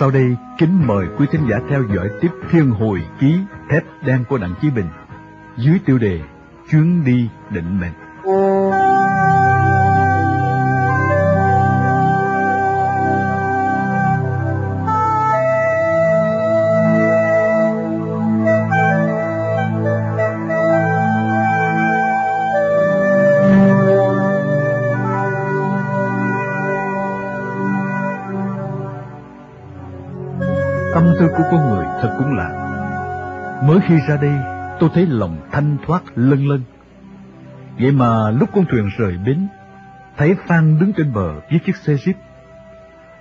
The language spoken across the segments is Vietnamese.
Sau đây, kính mời quý thính giả theo dõi tiếp Thiên Hồi Ký Thép Đen của Đặng Chí Bình dưới tiêu đề Chuyến đi định mệnh. Của con người thật cũng lạ. Mới khi ra đây, tôi thấy lòng thanh thoát lân lân. Vậy mà lúc con thuyền rời bến, thấy Phan đứng trên bờ với chiếc xe jeep.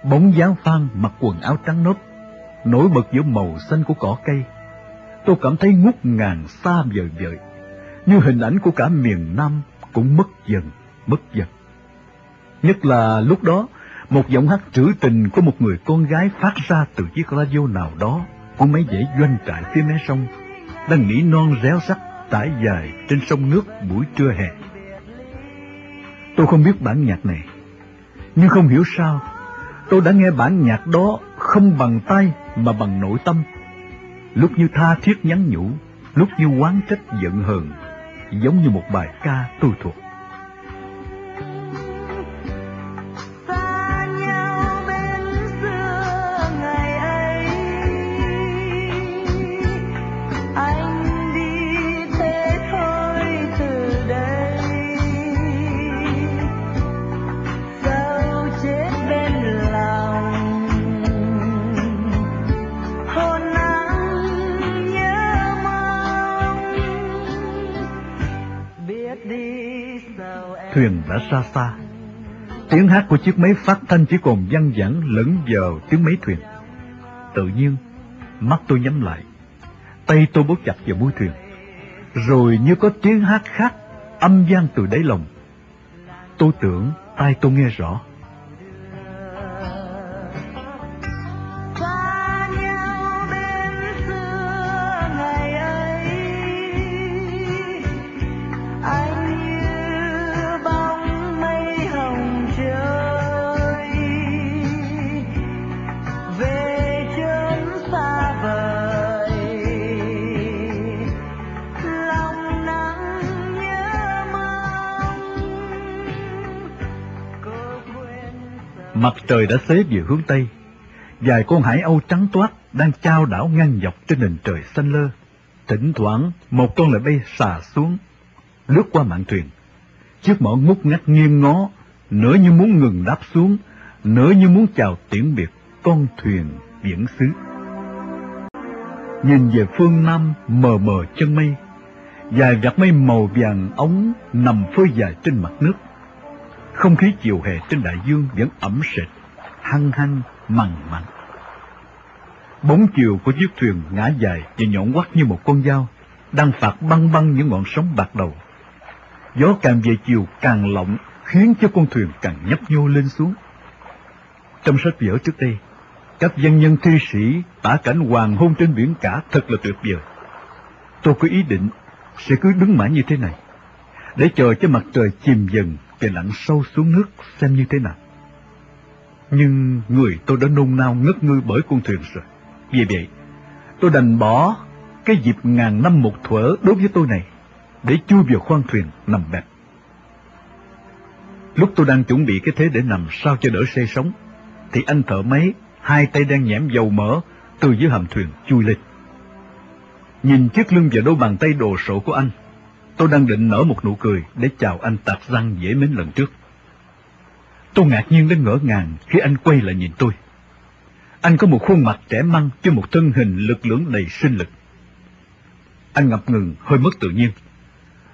Bóng dáng Phan mặc quần áo trắng nốt, nổi bật giữa màu xanh của cỏ cây. Tôi cảm thấy ngút ngàn xa vời vợi, như hình ảnh của cả miền Nam cũng mất dần, mất dần. Nhất là lúc đó, một giọng hát trữ tình của một người con gái phát ra từ chiếc radio nào đó của mấy dãy doanh trại phía mé sông, đang nỉ non réo rắt tải dài trên sông nước buổi trưa hè. Tôi không biết bản nhạc này, nhưng không hiểu sao, tôi đã nghe bản nhạc đó không bằng tay mà bằng nội tâm. Lúc như tha thiết nhắn nhủ, lúc như oán trách giận hờn, giống như một bài ca tôi thuộc. Thuyền đã xa xa. Tiếng hát của chiếc máy phát thanh chỉ còn văng vẳng lẫn vào tiếng máy thuyền. Tự nhiên, mắt tôi nhắm lại, tay tôi bấu chặt vào mũi thuyền. Rồi như có tiếng hát khác âm vang từ đáy lòng. Tôi tưởng tai tôi nghe rõ. Mặt trời đã xế về hướng Tây. Vài con hải âu trắng toát đang trao đảo ngang dọc trên nền trời xanh lơ. Thỉnh thoảng, một con lại bay xà xuống, lướt qua mạn thuyền. Chiếc mỏ ngút ngắt nghiêng ngó, nửa như muốn ngừng đáp xuống, nửa như muốn chào tiễn biệt con thuyền biển xứ. Nhìn về phương Nam mờ mờ chân mây, vài vạt mây màu vàng ống nằm phơi dài trên mặt nước. Không khí chiều hè trên đại dương vẫn ẩm sệt, hăng hăng, mặn mặn. Bóng chiều của chiếc thuyền ngã dài và nhọn quắt như một con dao, đang phạt băng băng những ngọn sóng bạc đầu. Gió càng về chiều càng lộng, khiến cho con thuyền càng nhấp nhô lên xuống. Trong sách vở trước đây, các văn nhân thi sĩ tả cảnh hoàng hôn trên biển cả thật là tuyệt vời. Tôi có ý định sẽ cứ đứng mãi như thế này, để chờ cho mặt trời chìm dần và lặn sâu xuống nước xem như thế nào. Nhưng người tôi đã nôn nao ngất ngư bởi con thuyền rồi. Vì vậy, tôi đành bỏ cái dịp ngàn năm một thuở đối với tôi này, để chui vào khoang thuyền nằm bẹp. Lúc tôi đang chuẩn bị cái thế để nằm sao cho đỡ say sóng, thì anh thợ máy, hai tay đang nhẽm dầu mỡ, từ dưới hầm thuyền chui lên. Nhìn chiếc lưng và đôi bàn tay đồ sộ của anh, tôi đang định nở một nụ cười để chào anh tạc răng dễ mến lần trước. Tôi ngạc nhiên đến ngỡ ngàng khi anh quay lại nhìn tôi. Anh có một khuôn mặt trẻ măng với một thân hình lực lưỡng đầy sinh lực. Anh ngập ngừng, hơi mất tự nhiên.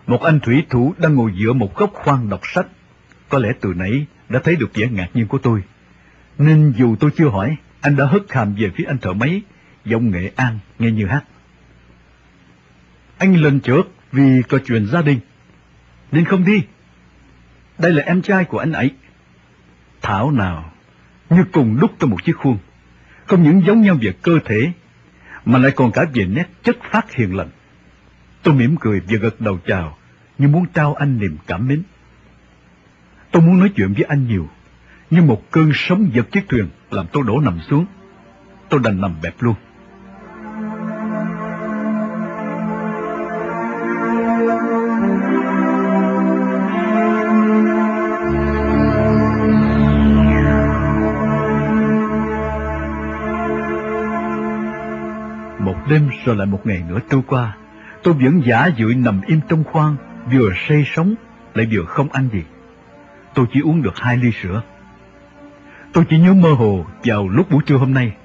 Một anh thủy thủ đang ngồi giữa một góc khoang đọc sách. Có lẽ từ nãy đã thấy được vẻ ngạc nhiên của tôi. Nên dù tôi chưa hỏi, anh đã hất hàm về phía anh thợ máy, giọng nghệ an, nghe như hát. Anh lên trước vì có chuyện gia đình, nên không đi. Đây là em trai của anh ấy. Thảo nào, như cùng đúc trong một chiếc khuôn, không những giống nhau về cơ thể, mà lại còn cả về nét chất phát hiền lành. Tôi mỉm cười và gật đầu chào, như muốn trao anh niềm cảm mến. Tôi muốn nói chuyện với anh nhiều, nhưng một cơn sóng giật chiếc thuyền làm tôi đổ nằm xuống. tôi đành nằm bẹp luôn. Đêm rồi lại một ngày nữa trôi qua, tôi vẫn giả dụi nằm im trong khoang, vừa say sống, lại vừa không ăn gì. Tôi chỉ uống được hai ly sữa. Tôi chỉ nhớ mơ hồ vào lúc buổi trưa hôm nay,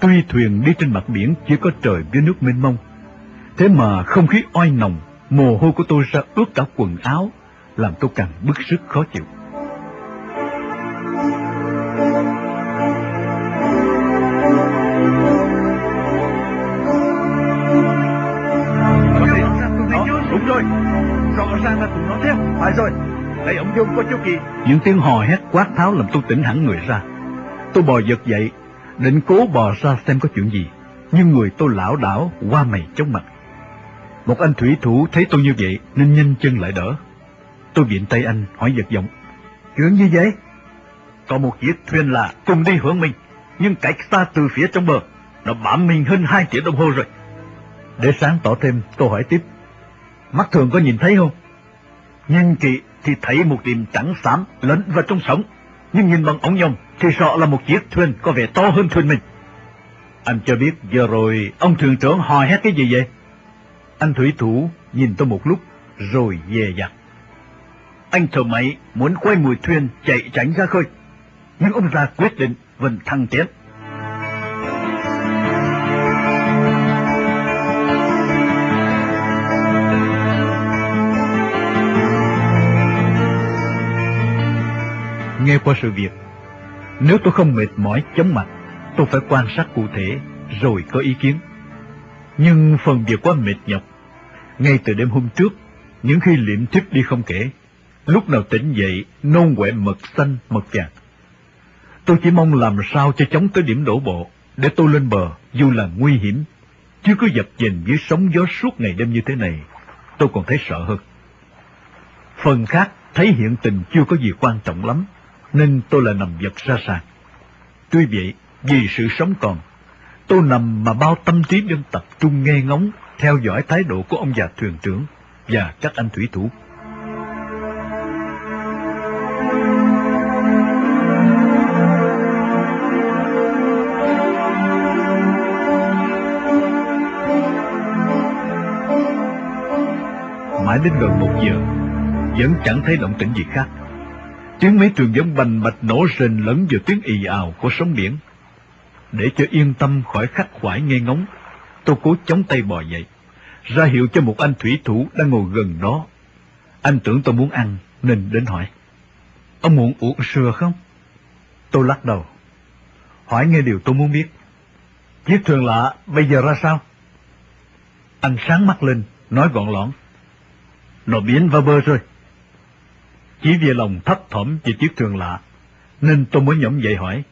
tuy thuyền đi trên mặt biển chỉ có trời với nước mênh mông, thế mà không khí oi nồng, mồ hôi của tôi ra ướt cả quần áo, làm tôi càng bức sức khó chịu. Phải rồi lấy ông dung có chút gì Những tiếng hò hét quát tháo làm tôi tỉnh hẳn người ra. Tôi bò giật dậy, định cố bò ra xem có chuyện gì, nhưng người tôi lão đảo qua mày chống mặt. Một anh thủy thủ thấy tôi như vậy nên nhanh chân lại đỡ. Tôi viện tay anh hỏi giật giọng. chuyện gì vậy Có một chiếc thuyền lạ cùng đi hướng mình, nhưng cách xa từ phía trong bờ. Nó bám mình hơn hai tiếng đồng hồ rồi. Để sáng tỏ thêm, tôi hỏi tiếp. Mắt thường có nhìn thấy không? Nhìn kỹ thì thấy một điểm trắng xám lẫn vào trong sóng, nhưng nhìn bằng ống nhòm thì rõ là một chiếc thuyền có vẻ to hơn thuyền mình. Anh cho biết giờ rồi ông thuyền trưởng hò hét cái gì vậy? Anh thủy thủ nhìn tôi một lúc rồi về dặt. Anh thợ máy muốn quay mùi thuyền chạy tránh ra khơi, nhưng ông già quyết định vẫn thăng tiến. Nghe qua sự việc, nếu tôi không mệt mỏi chóng mặt, tôi phải quan sát cụ thể rồi có ý kiến. Nhưng phần việc quá mệt nhọc. Ngay từ đêm hôm trước, những khi liệm thiếp đi không kể, lúc nào tỉnh dậy nôn quẹ mật xanh mật vàng. Tôi chỉ mong làm sao cho chống tới điểm đổ bộ, để tôi lên bờ dù là nguy hiểm, chứ cứ dập dềnh dưới sóng gió suốt ngày đêm như thế này, tôi còn thấy sợ hơn. Phần khác thấy hiện tình chưa có gì quan trọng lắm, nên tôi lại nằm vật ra sàn. Tuy vậy, vì sự sống còn, tôi nằm mà bao tâm trí dân tập trung nghe ngóng, theo dõi thái độ của ông già thuyền trưởng và các anh thủy thủ. Mãi đến gần một giờ, vẫn chẳng thấy động tĩnh gì khác. Tiếng mấy trường giống bành bạch nổ rền lẫn vào tiếng ì ào của sóng biển. Để cho yên tâm khỏi khắc khoải nghe ngóng, tôi cố chống tay bò dậy, ra hiệu cho một anh thủy thủ đang ngồi gần đó. Anh tưởng tôi muốn ăn, nên đến hỏi. Ông muốn uống sữa không? Tôi lắc đầu. Hỏi nghe điều tôi muốn biết. Chiếc thuyền lạ bây giờ ra sao? Anh sáng mắt lên, nói gọn lõn. Nó biến vào bờ rồi. Chỉ vì lòng thấp thỏm về chiếc thuyền lạ, nên tôi mới nhõm dậy hỏi.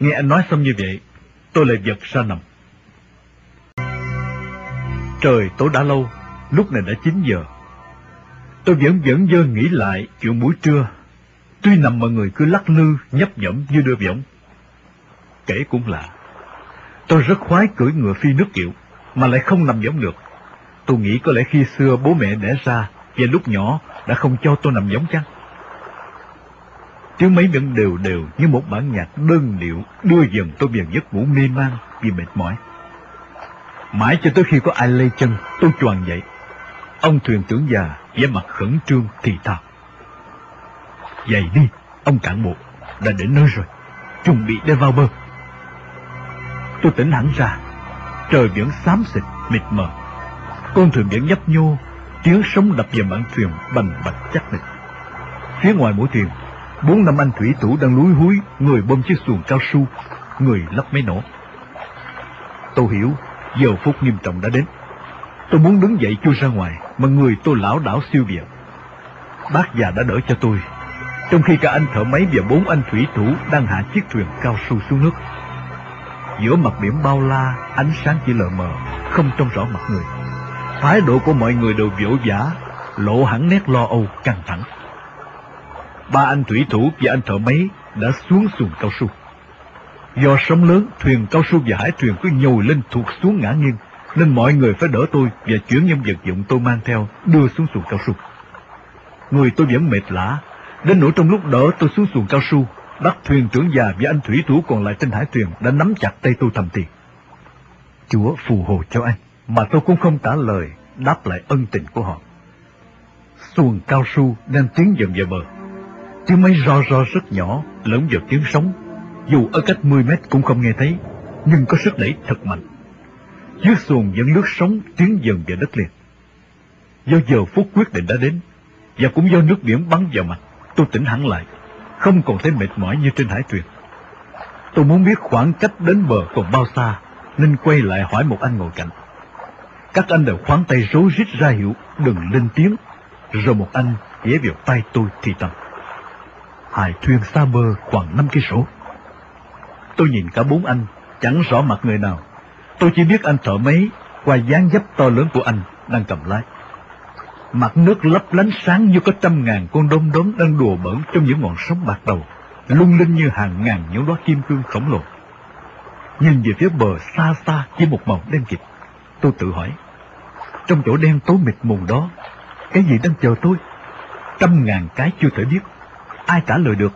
Nghe anh nói xong như vậy, tôi lại giật ra nằm. Trời tối đã lâu, lúc này đã 9 giờ. Tôi vẫn vẫn dơ nghĩ lại chuyện buổi trưa. Tuy nằm mọi người cứ lắc lư, nhấp nhẫm như đưa võng. Kể cũng lạ. Tôi rất khoái cưỡi ngựa phi nước kiệu, mà lại không nằm võng được. Tôi nghĩ có lẽ khi xưa bố mẹ đẻ ra và lúc nhỏ đã không cho tôi nằm giống chăng? Tiếng mấy vẫn đều đều như một bản nhạc đơn điệu đưa dần tôi vào giấc ngủ mê man vì mệt mỏi. Mãi cho tới khi có ai lay chân, tôi choàng dậy. Ông thuyền trưởng già vẻ mặt khẩn trương thì thào. Dậy đi, ông cản bộ, đã đến nơi rồi, chuẩn bị để vào bờ. Tôi tỉnh hẳn ra, trời vẫn xám xịt, mịt mờ. Con thuyền vẫn nhấp nhô, tiếng sóng đập vào mạn thuyền bành bạch chắc nịch. Phía ngoài mũi thuyền, bốn năm anh thủy thủ đang lúi húi, người bơm chiếc xuồng cao su, người lắp máy nổ. Tôi hiểu, giờ phút nghiêm trọng đã đến. Tôi muốn đứng dậy chui ra ngoài, mà người tôi lão đảo siêu việt. Bác già đã đỡ cho tôi, trong khi cả anh thợ máy và bốn anh thủy thủ đang hạ chiếc thuyền cao su xuống nước. Giữa mặt biển bao la, ánh sáng chỉ lờ mờ, không trông rõ mặt người. Thái độ của mọi người đều vỗ vã, lộ hẳn nét lo âu căng thẳng. Ba anh thủy thủ và anh thợ máy đã xuống xuồng cao su. Do sóng lớn, thuyền cao su và hải thuyền cứ nhồi lên thuộc xuống ngã nghiêng, nên mọi người phải đỡ tôi và chuyển những vật dụng tôi mang theo đưa xuống xuồng cao su. Người tôi vẫn mệt lã, đến nỗi trong lúc đỡ tôi xuống xuồng cao su, bác thuyền trưởng già và anh thủy thủ còn lại trên hải thuyền đã nắm chặt tay tôi thầm thì. Chúa phù hộ cho anh, mà tôi cũng không trả lời đáp lại ân tình của họ. Xuồng cao su đang tiến dần về bờ. Tiếng máy ro ro rất nhỏ, lẫn vào tiếng sóng. Dù ở cách 10 mét cũng không nghe thấy, nhưng có sức đẩy thật mạnh. Chiếc xuồng vẫn nước sóng tiến dần vào đất liền. Do giờ phút quyết định đã đến, và cũng do nước biển bắn vào mặt, tôi tỉnh hẳn lại, không còn thấy mệt mỏi như trên hải thuyền. Tôi muốn biết khoảng cách đến bờ còn bao xa, nên quay lại hỏi một anh ngồi cạnh. Các anh đều khoáng tay rối rít ra hiệu đừng lên tiếng, rồi một anh ghé vào tay tôi thì thầm. Hải thuyền xa bờ khoảng năm cây số. Tôi nhìn cả bốn anh, chẳng rõ mặt người nào. Tôi chỉ biết anh thợ máy qua dáng dấp to lớn của anh đang cầm lái. Mặt nước lấp lánh sáng như có trăm ngàn con đom đóm đang đùa bỡn trong những ngọn sóng bạc đầu, lung linh như hàng ngàn những đóa kim cương khổng lồ. Nhìn về phía bờ xa xa chỉ một màu đen kịt, tôi tự hỏi, trong chỗ đen tối mịt mùng đó, cái gì đang chờ tôi? Trăm ngàn cái chưa thể biết, ai trả lời được?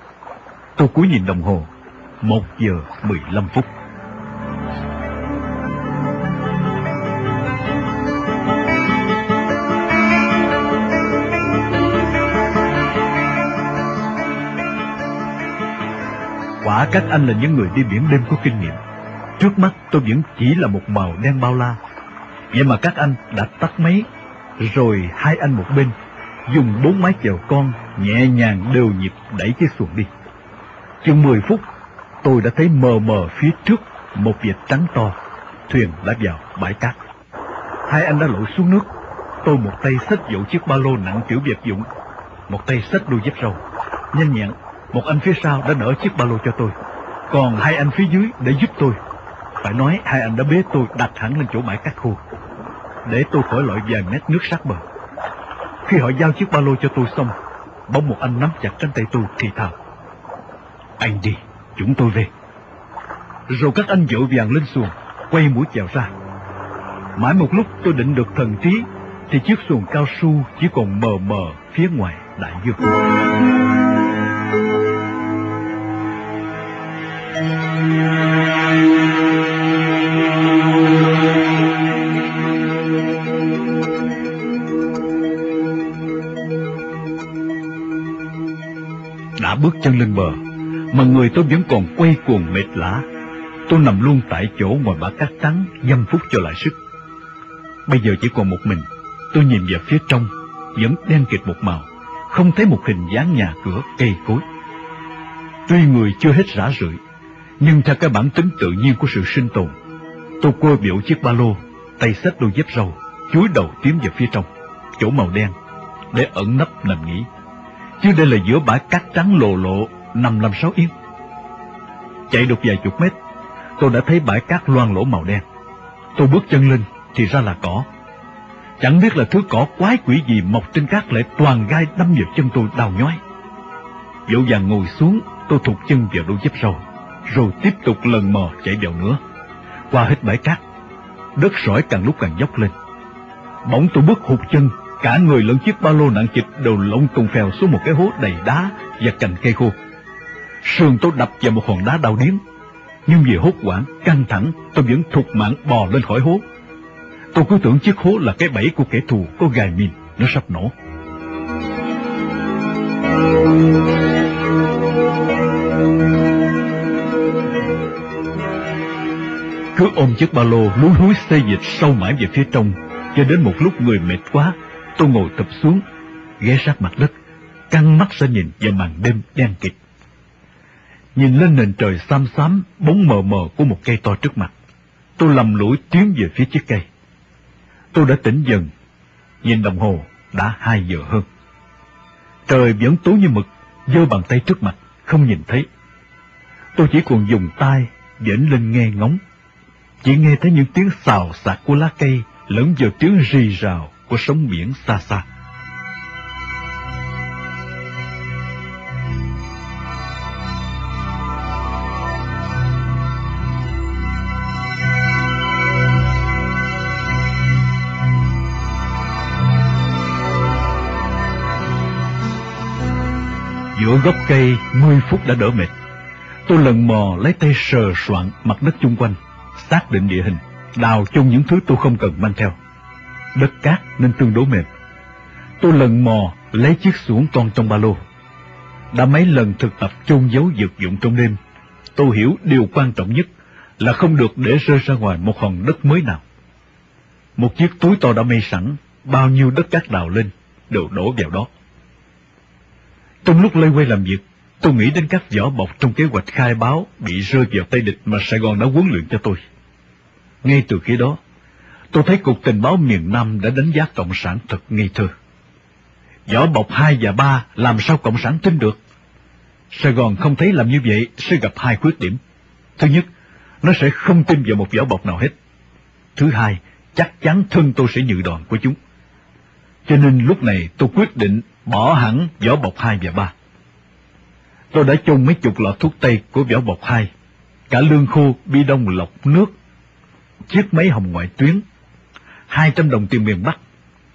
Tôi cúi nhìn đồng hồ, một giờ mười lăm phút. Quả các anh là những người đi biển đêm có kinh nghiệm. Trước mắt tôi vẫn chỉ là một màu đen bao la. Vậy mà các anh đã tắt máy, rồi hai anh một bên, dùng bốn mái chèo con nhẹ nhàng đều nhịp đẩy chiếc xuồng đi. Chừng mười phút, tôi đã thấy mờ mờ phía trước một vệt trắng to, thuyền đã vào bãi cát. Hai anh đã lội xuống nước, tôi một tay xách dụ chiếc ba lô nặng kiểu vật dụng, một tay xách đôi dép râu. Nhanh nhẹn, một anh phía sau đã đỡ chiếc ba lô cho tôi, còn hai anh phía dưới để giúp tôi. Phải nói hai anh đã bế tôi đặt hẳn lên chỗ bãi cát khô, để tôi khỏi lội vài mét nước sát bờ. Khi họ giao chiếc ba lô cho tôi xong, bỗng một anh nắm chặt cánh tay tôi thì thào. Anh đi, chúng tôi về. Rồi các anh vội vàng lên xuồng, quay mũi chèo ra. Mãi một lúc tôi định được thần trí, thì chiếc xuồng cao su chỉ còn mờ mờ phía ngoài đại dương. Đã bước chân lên bờ, mà người tôi vẫn còn quay cuồng mệt lã. Tôi nằm luôn tại chỗ ngoài bãi cát trắng, dăm phút cho lại sức. Bây giờ chỉ còn một mình, tôi nhìn về phía trong, vẫn đen kịt một màu, không thấy một hình dáng nhà cửa, cây cối. Tuy người chưa hết rã rượi, nhưng theo cái bản tính tự nhiên của sự sinh tồn, tôi quơ biểu chiếc ba lô, tay xách đôi dép râu, chúi đầu tiến về phía trong, chỗ màu đen, để ẩn nấp nằm nghỉ. Chứ đây là giữa bãi cát trắng lồ lộ, nằm làm sáu yên. Chạy được vài chục mét, tôi đã thấy bãi cát loang lỗ màu đen. Tôi bước chân lên, thì ra là cỏ. Chẳng biết là thứ cỏ quái quỷ gì mọc trên cát lại toàn gai đâm vào chân tôi đau nhói. Dỗ dàng ngồi xuống, tôi thụt chân vào đôi dép sâu rồi tiếp tục lần mò chạy vào nữa. Qua hết bãi cát, đất sỏi càng lúc càng dốc lên. Bỗng tôi bước hụt chân, cả người lẫn chiếc ba lô nặng chịch đều lộn cùng phèo xuống một cái hố đầy đá và cành cây khô. Sườn tôi đập vào một hòn đá đau điếng, nhưng vì hốt hoảng, căng thẳng, tôi vẫn thục mạng bò lên khỏi hố. Tôi cứ tưởng chiếc hố là cái bẫy của kẻ thù có gài mìn, nó sắp nổ. Cứ ôm chiếc ba lô lúi húi xây dịch sâu mãi về phía trong, cho đến một lúc người mệt quá, tôi ngồi tập xuống, ghé sát mặt đất, căng mắt ra nhìn vào màn đêm đen kịt. Nhìn lên nền trời xám xám, bóng mờ mờ của một cây to trước mặt. Tôi lầm lũi tiến về phía chiếc cây. Tôi đã tỉnh dần, nhìn đồng hồ đã hai giờ hơn. Trời vẫn tối như mực, giơ bàn tay trước mặt, không nhìn thấy. Tôi chỉ còn dùng tay dễn lên nghe ngóng. Chỉ nghe thấy những tiếng xào xạc của lá cây lẫn vào tiếng rì rào của sóng biển xa xa. Giữa gốc cây, mười phút đã đỡ mệt. Tôi lần mò lấy tay sờ soạn mặt đất chung quanh, xác định địa hình, đào chung những thứ tôi không cần mang theo. Đất cát nên tương đối mềm. Tôi lần mò lấy chiếc xuống con trong ba lô. Đã mấy lần thực tập chôn giấu dược dụng trong đêm, tôi hiểu điều quan trọng nhất là không được để rơi ra ngoài một hòn đất mới nào. Một chiếc túi to đã mây sẵn, bao nhiêu đất cát đào lên, đều đổ vào đó. Trong lúc lây quay làm việc, tôi nghĩ đến các vỏ bọc trong kế hoạch khai báo bị rơi vào tay địch mà Sài Gòn đã huấn luyện cho tôi. Ngay từ khi đó, tôi thấy Cục Tình báo miền Nam đã đánh giá Cộng sản thật ngây thơ. Võ bọc 2 và 3 làm sao Cộng sản tin được? Sài Gòn không thấy làm như vậy sẽ gặp hai khuyết điểm. Thứ nhất, nó sẽ không tin vào một võ bọc nào hết. Thứ hai, chắc chắn thân tôi sẽ nhự đòn của chúng. Cho nên lúc này tôi quyết định bỏ hẳn võ bọc 2 và 3. Tôi đã chôn mấy chục lọ thuốc tây của võ bọc 2, cả lương khô, bi đông lọc nước, chiếc máy hồng ngoại tuyến, 200 đồng tiền miền Bắc,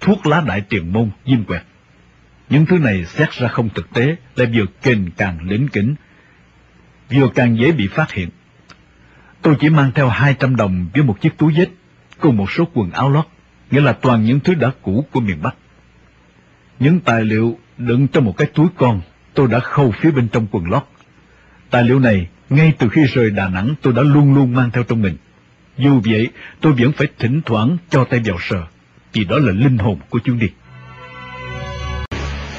thuốc lá đại tiền môn, diêm quẹt. Những thứ này xét ra không thực tế, lại vừa kềnh càng lĩnh kính, vừa càng dễ bị phát hiện. Tôi chỉ mang theo 200 đồng với một chiếc túi vết, cùng một số quần áo lót, nghĩa là toàn những thứ đã cũ của miền Bắc. Những tài liệu đựng trong một cái túi con, tôi đã khâu phía bên trong quần lót. Tài liệu này, ngay từ khi rời Đà Nẵng tôi đã luôn luôn mang theo trong mình. Dù vậy, tôi vẫn phải thỉnh thoảng cho tay vào sờ, vì đó là linh hồn của chuyến đi.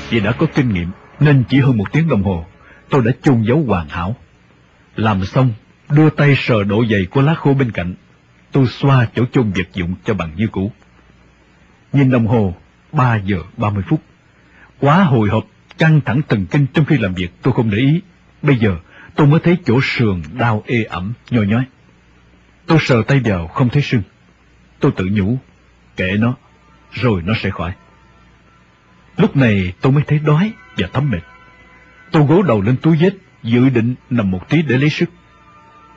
Vì đã có kinh nghiệm, nên chỉ hơn một tiếng đồng hồ, tôi đã chôn giấu hoàn hảo. Làm xong, đưa tay sờ độ dày của lá khô bên cạnh, tôi xoa chỗ chôn vật dụng cho bằng như cũ. Nhìn đồng hồ, 3 giờ 30 phút. Quá hồi hộp, căng thẳng thần kinh trong khi làm việc tôi không để ý. Bây giờ tôi mới thấy chỗ sườn đau ê ẩm, nhoi nhói. Tôi sờ tay vào không thấy sưng. Tôi tự nhủ, kệ nó, rồi nó sẽ khỏi. Lúc này tôi mới thấy đói và thấm mệt. Tôi gối đầu lên túi vết, dự định nằm một tí để lấy sức.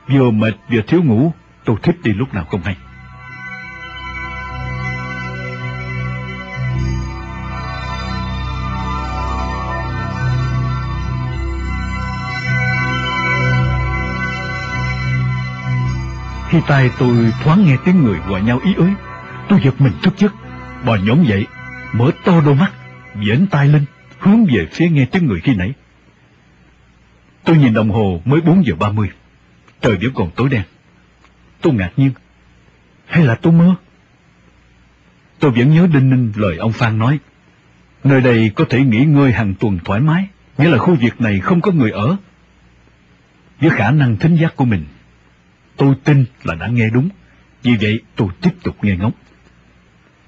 Vừa mệt vừa thiếu ngủ, tôi thiếp đi lúc nào không hay. Khi tai tôi thoáng nghe tiếng người gọi nhau ý ới, tôi giật mình thức giấc, bò nhổm dậy, mở to đôi mắt, dẫn tay lên, hướng về phía nghe tiếng người khi nãy. Tôi nhìn đồng hồ mới 4 giờ 30, trời vẫn còn tối đen. Tôi ngạc nhiên, hay là tôi mơ? Tôi vẫn nhớ đinh ninh lời ông Phan nói, nơi đây có thể nghỉ ngơi hàng tuần thoải mái, nghĩa là khu vực này không có người ở. Với khả năng thính giác của mình, tôi tin là đã nghe đúng, vì vậy tôi tiếp tục nghe ngóng.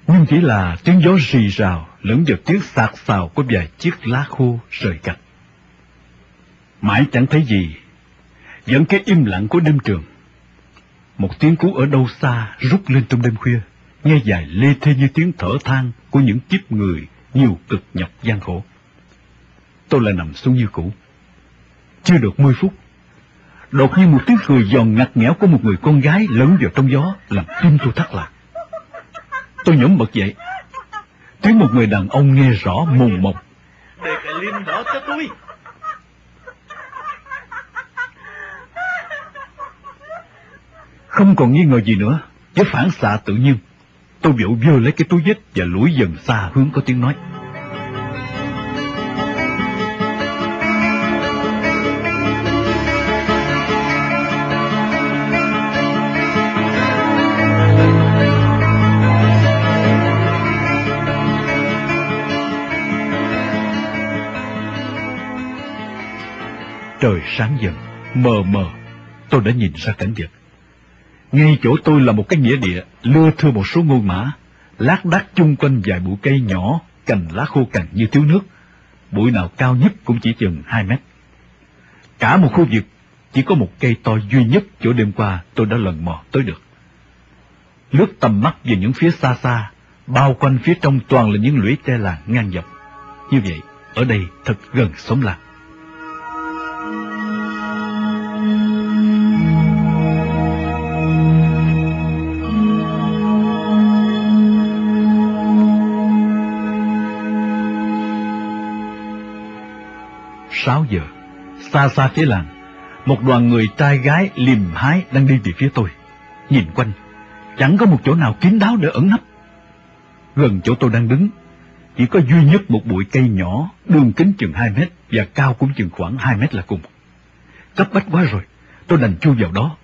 Nhưng chỉ là tiếng gió rì rào lẫn vào tiếng sạc xào của vài chiếc lá khô rời cạch. Mãi chẳng thấy gì, vẫn cái im lặng của đêm trường. Một tiếng cú ở đâu xa rút lên trong đêm khuya, nghe dài lê thê như tiếng thở than của những kiếp người nhiều cực nhọc gian khổ. Tôi lại nằm xuống như cũ. Chưa được mười phút, đột nhiên một tiếng cười giòn ngặt nghẽo của một người con gái lẫn vào trong gió làm tim tôi thắt lạc. Tôi nhổm bật dậy. Tiếng một người đàn ông nghe rõ mùng một. Để cái liêm đó cho tôi. Không còn nghi ngờ gì nữa, với phản xạ tự nhiên, tôi vội vơ lấy cái túi vết và lủi dần xa hướng có tiếng nói. Trời sáng dần, mờ mờ, tôi đã nhìn ra cảnh vật. Ngay chỗ tôi là một cái nghĩa địa, lưa thưa một số ngôi mã, lác đác chung quanh vài bụi cây nhỏ, cành lá khô cằn như thiếu nước. Bụi nào cao nhất cũng chỉ chừng hai mét. Cả một khu vực chỉ có một cây to duy nhất chỗ đêm qua tôi đã lần mò tới được. Lướt tầm mắt về những phía xa xa, bao quanh phía trong toàn là những lũy tre làng ngang dọc. Như vậy, ở đây thật gần sống làng. 6 giờ, xa xa phía làng, một đoàn người trai gái liềm hái đang đi về phía tôi. Nhìn quanh, chẳng có một chỗ nào kín đáo để ẩn nấp. Gần chỗ tôi đang đứng, chỉ có duy nhất một bụi cây nhỏ, đường kính chừng 2 mét và cao cũng chừng khoảng 2 mét là cùng. Cấp bách quá rồi, tôi đành chui vào đó,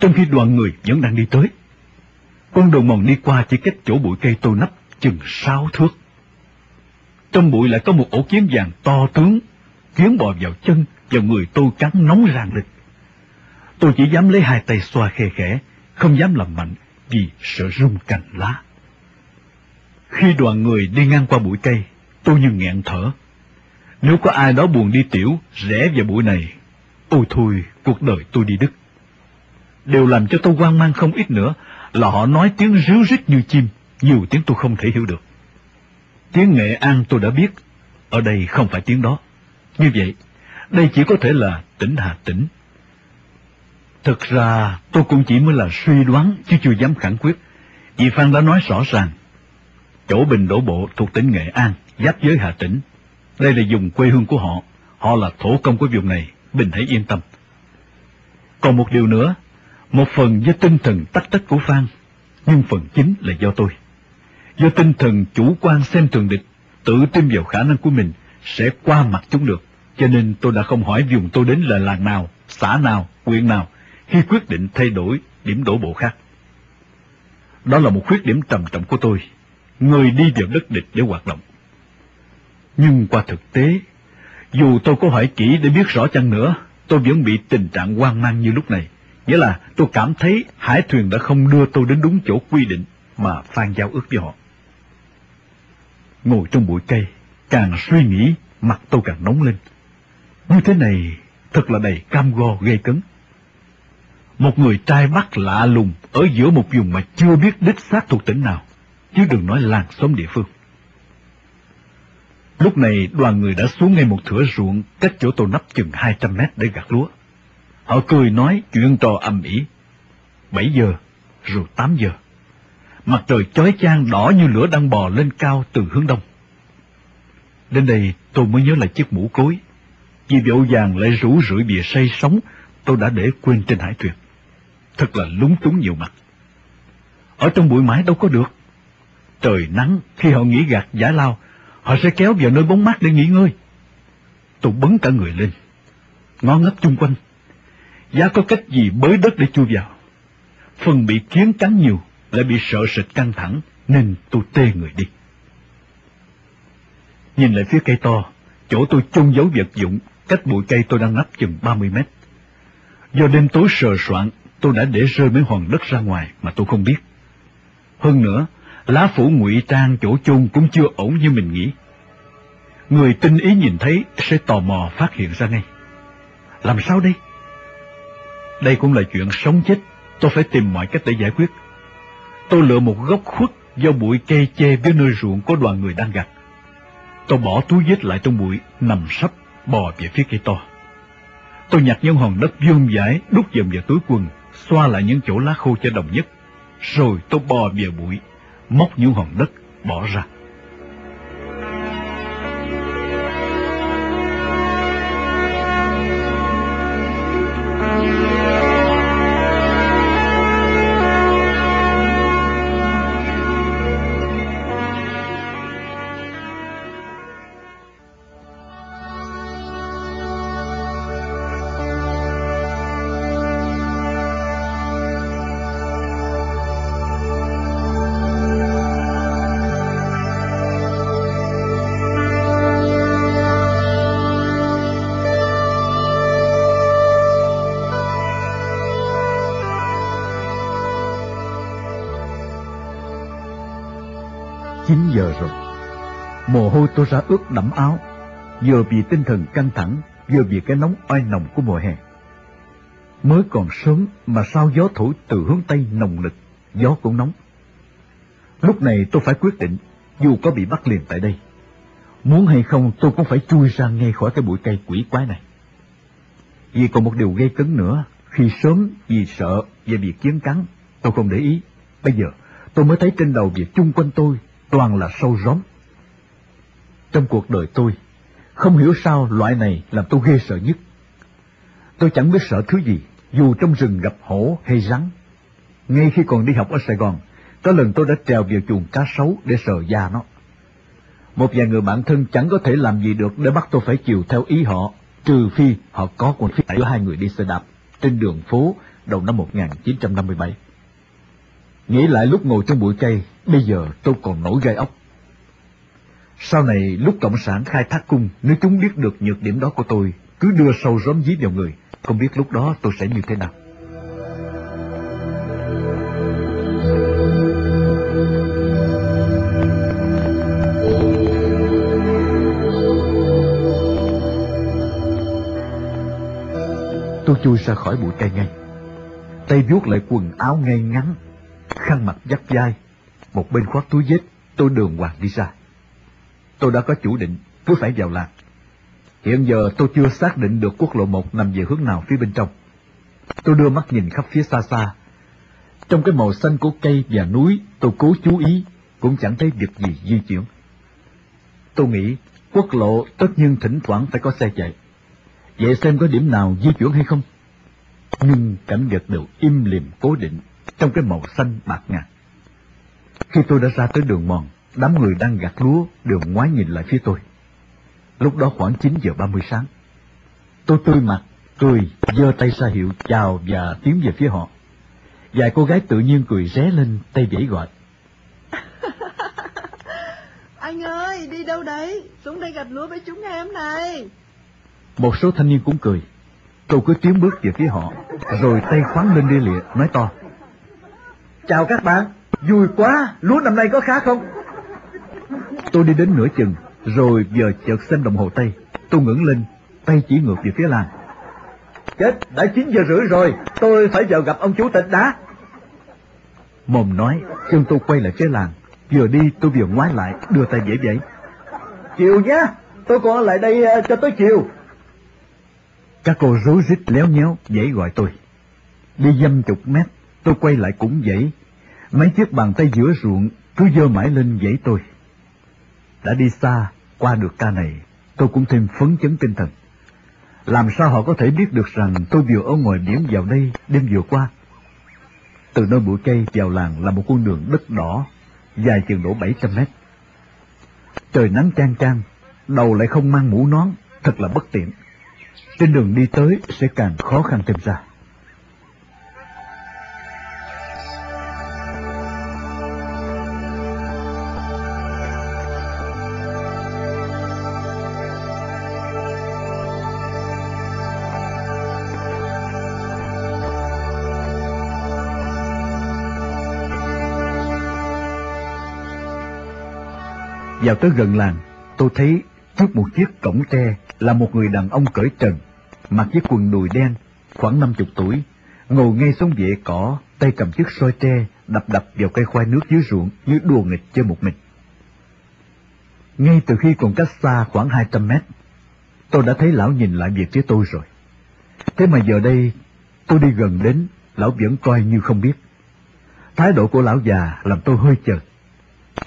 trong khi đoàn người vẫn đang đi tới. Con đường mòn đi qua chỉ cách chỗ bụi cây tôi nấp chừng sáu thước. Trong bụi lại có một ổ kiến vàng to tướng, kiến bò vào chân và người tôi cắn nóng ràng lực Tôi chỉ dám lấy hai tay xoa khe khẽ, không dám làm mạnh vì sợ rung cành lá. Khi đoàn người đi ngang qua bụi cây, tôi như nghẹn thở. Nếu có ai đó buồn đi tiểu, rẽ vào bụi này, ôi thôi, cuộc đời tôi đi đứt. Điều làm cho tôi hoang mang không ít nữa là họ nói tiếng ríu rít như chim, nhiều tiếng tôi không thể hiểu được. Tiếng Nghệ An tôi đã biết, ở đây không phải tiếng đó. Như vậy, đây chỉ có thể là tỉnh Hà Tĩnh. Thực ra tôi cũng chỉ mới là suy đoán chứ chưa dám khẳng quyết, vì Phan đã nói rõ ràng. Chỗ Bình Đổ Bộ thuộc tỉnh Nghệ An, giáp với Hà Tĩnh. Đây là vùng quê hương của họ, họ là thổ công của vùng này, Bình hãy yên tâm. Còn một điều nữa, một phần do tinh thần tắc tất của Phan, nhưng phần chính là do tôi. Do tinh thần chủ quan xem thường địch, tự tin vào khả năng của mình sẽ qua mặt chúng được, cho nên tôi đã không hỏi vùng tôi đến là làng nào, xã nào, huyện nào, khi quyết định thay đổi điểm đổ bộ khác. Đó là một khuyết điểm trầm trọng của tôi, người đi vào đất địch để hoạt động. Nhưng qua thực tế, dù tôi có hỏi kỹ để biết rõ chăng nữa, tôi vẫn bị tình trạng hoang mang như lúc này. Nghĩa là tôi cảm thấy hải thuyền đã không đưa tôi đến đúng chỗ quy định mà Phan giao ước với họ. Ngồi trong bụi cây, càng suy nghĩ, mặt tôi càng nóng lên. Như thế này thật là đầy cam go gây cấn. Một người trai bắt lạ lùng ở giữa một vùng mà chưa biết đích xác thuộc tỉnh nào, chứ đừng nói làng xóm địa phương. Lúc này đoàn người đã xuống ngay một thửa ruộng cách chỗ tôi nấp chừng 200 mét để gặt lúa. Họ cười nói chuyện trò âm ỉ. 7 giờ, rồi 8 giờ. Mặt trời chói chang đỏ như lửa đang bò lên cao từ hướng đông. Đến đây tôi mới nhớ lại chiếc mũ cối. Vì vội vàng lại rủ rượi bìa say sóng tôi đã để quên trên hải thuyền. Thật là lúng túng nhiều mặt. Ở trong bụi mái đâu có được. Trời nắng, khi họ nghỉ gạt giả lao, họ sẽ kéo vào nơi bóng mát để nghỉ ngơi. Tôi bấn cả người lên, ngó ngấp chung quanh. Giá có cách gì bới đất để chui vào. Phần bị kiến cắn nhiều, lại bị sợ sệt căng thẳng, nên tôi tê người đi. Nhìn lại phía cây to, chỗ tôi chôn giấu vật dụng, cách bụi cây tôi đang nắp chừng 30 mét. Do đêm tối sờ soạn, tôi đã để rơi mấy hòn đất ra ngoài mà tôi không biết. Hơn nữa, lá phủ ngụy trang chỗ chôn cũng chưa ổn như mình nghĩ. Người tinh ý nhìn thấy sẽ tò mò phát hiện ra ngay. Làm sao đây? Đây cũng là chuyện sống chết, tôi phải tìm mọi cách để giải quyết. Tôi lựa một góc khuất do bụi cây che với nơi ruộng có đoàn người đang gặt. Tôi bỏ túi vết lại trong bụi, nằm sấp, bò về phía cây to. Tôi nhặt những hòn đất vuông vãi, đút dầm vào túi quần, xoa lại những chỗ lá khô cho đồng nhất. Rồi tôi bò về bụi, móc những hòn đất, bỏ ra. Tôi ra ướt đẫm áo, vừa vì tinh thần căng thẳng, vừa vì cái nóng oi nồng của mùa hè. Mới còn sớm mà sao gió thổi từ hướng Tây nồng lực, gió cũng nóng. Lúc này tôi phải quyết định, dù có bị bắt liền tại đây. Muốn hay không tôi cũng phải chui ra ngay khỏi cái bụi cây quỷ quái này. Vì còn một điều gây cấn nữa, khi sớm vì sợ và bị kiến cắn, tôi không để ý. Bây giờ tôi mới thấy trên đầu việc chung quanh tôi toàn là sâu róm. Trong cuộc đời tôi, Không hiểu sao loại này làm tôi ghê sợ nhất. Tôi chẳng biết sợ thứ gì, dù trong rừng gặp hổ hay rắn. Ngay khi còn đi học ở Sài Gòn, có lần tôi đã trèo vào chuồng cá sấu để sờ da nó. Một vài người bạn thân chẳng có thể làm gì được để bắt tôi phải chiều theo ý họ, trừ phi họ có quần phi giữa hai người đi xe đạp trên đường phố đầu năm 1957. Nghĩ lại lúc ngồi trong bụi cây, bây giờ tôi còn nổi gai ốc. Sau này lúc Cộng sản khai thác cung, nếu chúng biết được nhược điểm đó của tôi, cứ đưa sâu róm dí vào người, không biết lúc đó tôi sẽ như thế nào. Tôi chui ra khỏi bụi cây ngay. Tay vuốt lại quần áo ngay ngắn, khăn mặt dắt vai, một bên khoác túi vết, tôi đường hoàng đi ra. Tôi đã có chủ định, cứ phải vào làng. Hiện giờ tôi chưa xác định được quốc lộ một nằm về hướng nào phía bên trong. Tôi đưa mắt nhìn khắp phía xa xa. Trong cái màu xanh của cây và núi, tôi cố chú ý, cũng chẳng thấy việc gì di chuyển. Tôi nghĩ quốc lộ tất nhiên thỉnh thoảng phải có xe chạy. Vậy xem có điểm nào di chuyển hay không? Nhưng cảnh vật đều im lìm cố định trong cái màu xanh bạc ngàn. Khi tôi đã ra tới đường mòn, đám người đang gặt lúa đều ngoái nhìn lại phía tôi. Lúc đó khoảng 9 giờ 30 sáng. Tôi tươi mặt, cười, giơ tay ra hiệu chào và tiến về phía họ. Vài cô gái tự nhiên cười ré lên, tay vẫy gọi. Anh ơi, đi đâu đấy? Xuống đây gặt lúa với chúng em này. Một số thanh niên cũng cười. Tôi cứ tiến bước về phía họ, rồi tay khoáng lên lia lịa, nói to. Chào các bạn, vui quá, lúa năm nay có khá không? Tôi đi đến nửa chừng, rồi giờ chợt xem đồng hồ tay. Tôi ngẩng lên, tay chỉ ngược về phía làng. Chết, đã 9 giờ rưỡi rồi, tôi phải vào gặp ông chủ tịch đã. Mồm nói, chân tôi quay lại phía làng. Vừa đi tôi vừa ngoái lại, đưa tay vẫy vẫy. Chiều nhá, tôi còn lại đây ờ, cho tới chiều. Các cô rối rít léo nhéo, dãy gọi tôi. Đi dăm chục mét, tôi quay lại cũng dãy. Mấy chiếc bàn tay giữa ruộng cứ dơ mãi lên dãy tôi. Đã đi xa, qua được ca này, tôi cũng thêm phấn chấn tinh thần. Làm sao họ có thể biết được rằng tôi vừa ở ngoài biển vào đây đêm vừa qua? Từ nơi bụi cây vào làng là một con đường đất đỏ, dài chừng đổ 700 mét. Trời nắng chang chang, đầu lại không mang mũ nón, thật là bất tiện. Trên đường đi tới sẽ càng khó khăn thêm ra. Vào tới gần làng, tôi thấy trước một chiếc cổng tre là một người đàn ông cởi trần, mặc chiếc quần đùi đen, khoảng năm chục tuổi, ngồi ngay xuống vệ cỏ, tay cầm chiếc soi tre, đập đập vào cây khoai nước dưới ruộng như đùa nghịch chơi một mình. Ngay từ khi còn cách xa khoảng 200 mét, tôi đã thấy lão nhìn lại việc phía tôi rồi. Thế mà giờ đây, tôi đi gần đến, lão vẫn coi như không biết. Thái độ của lão già làm tôi hơi chợt.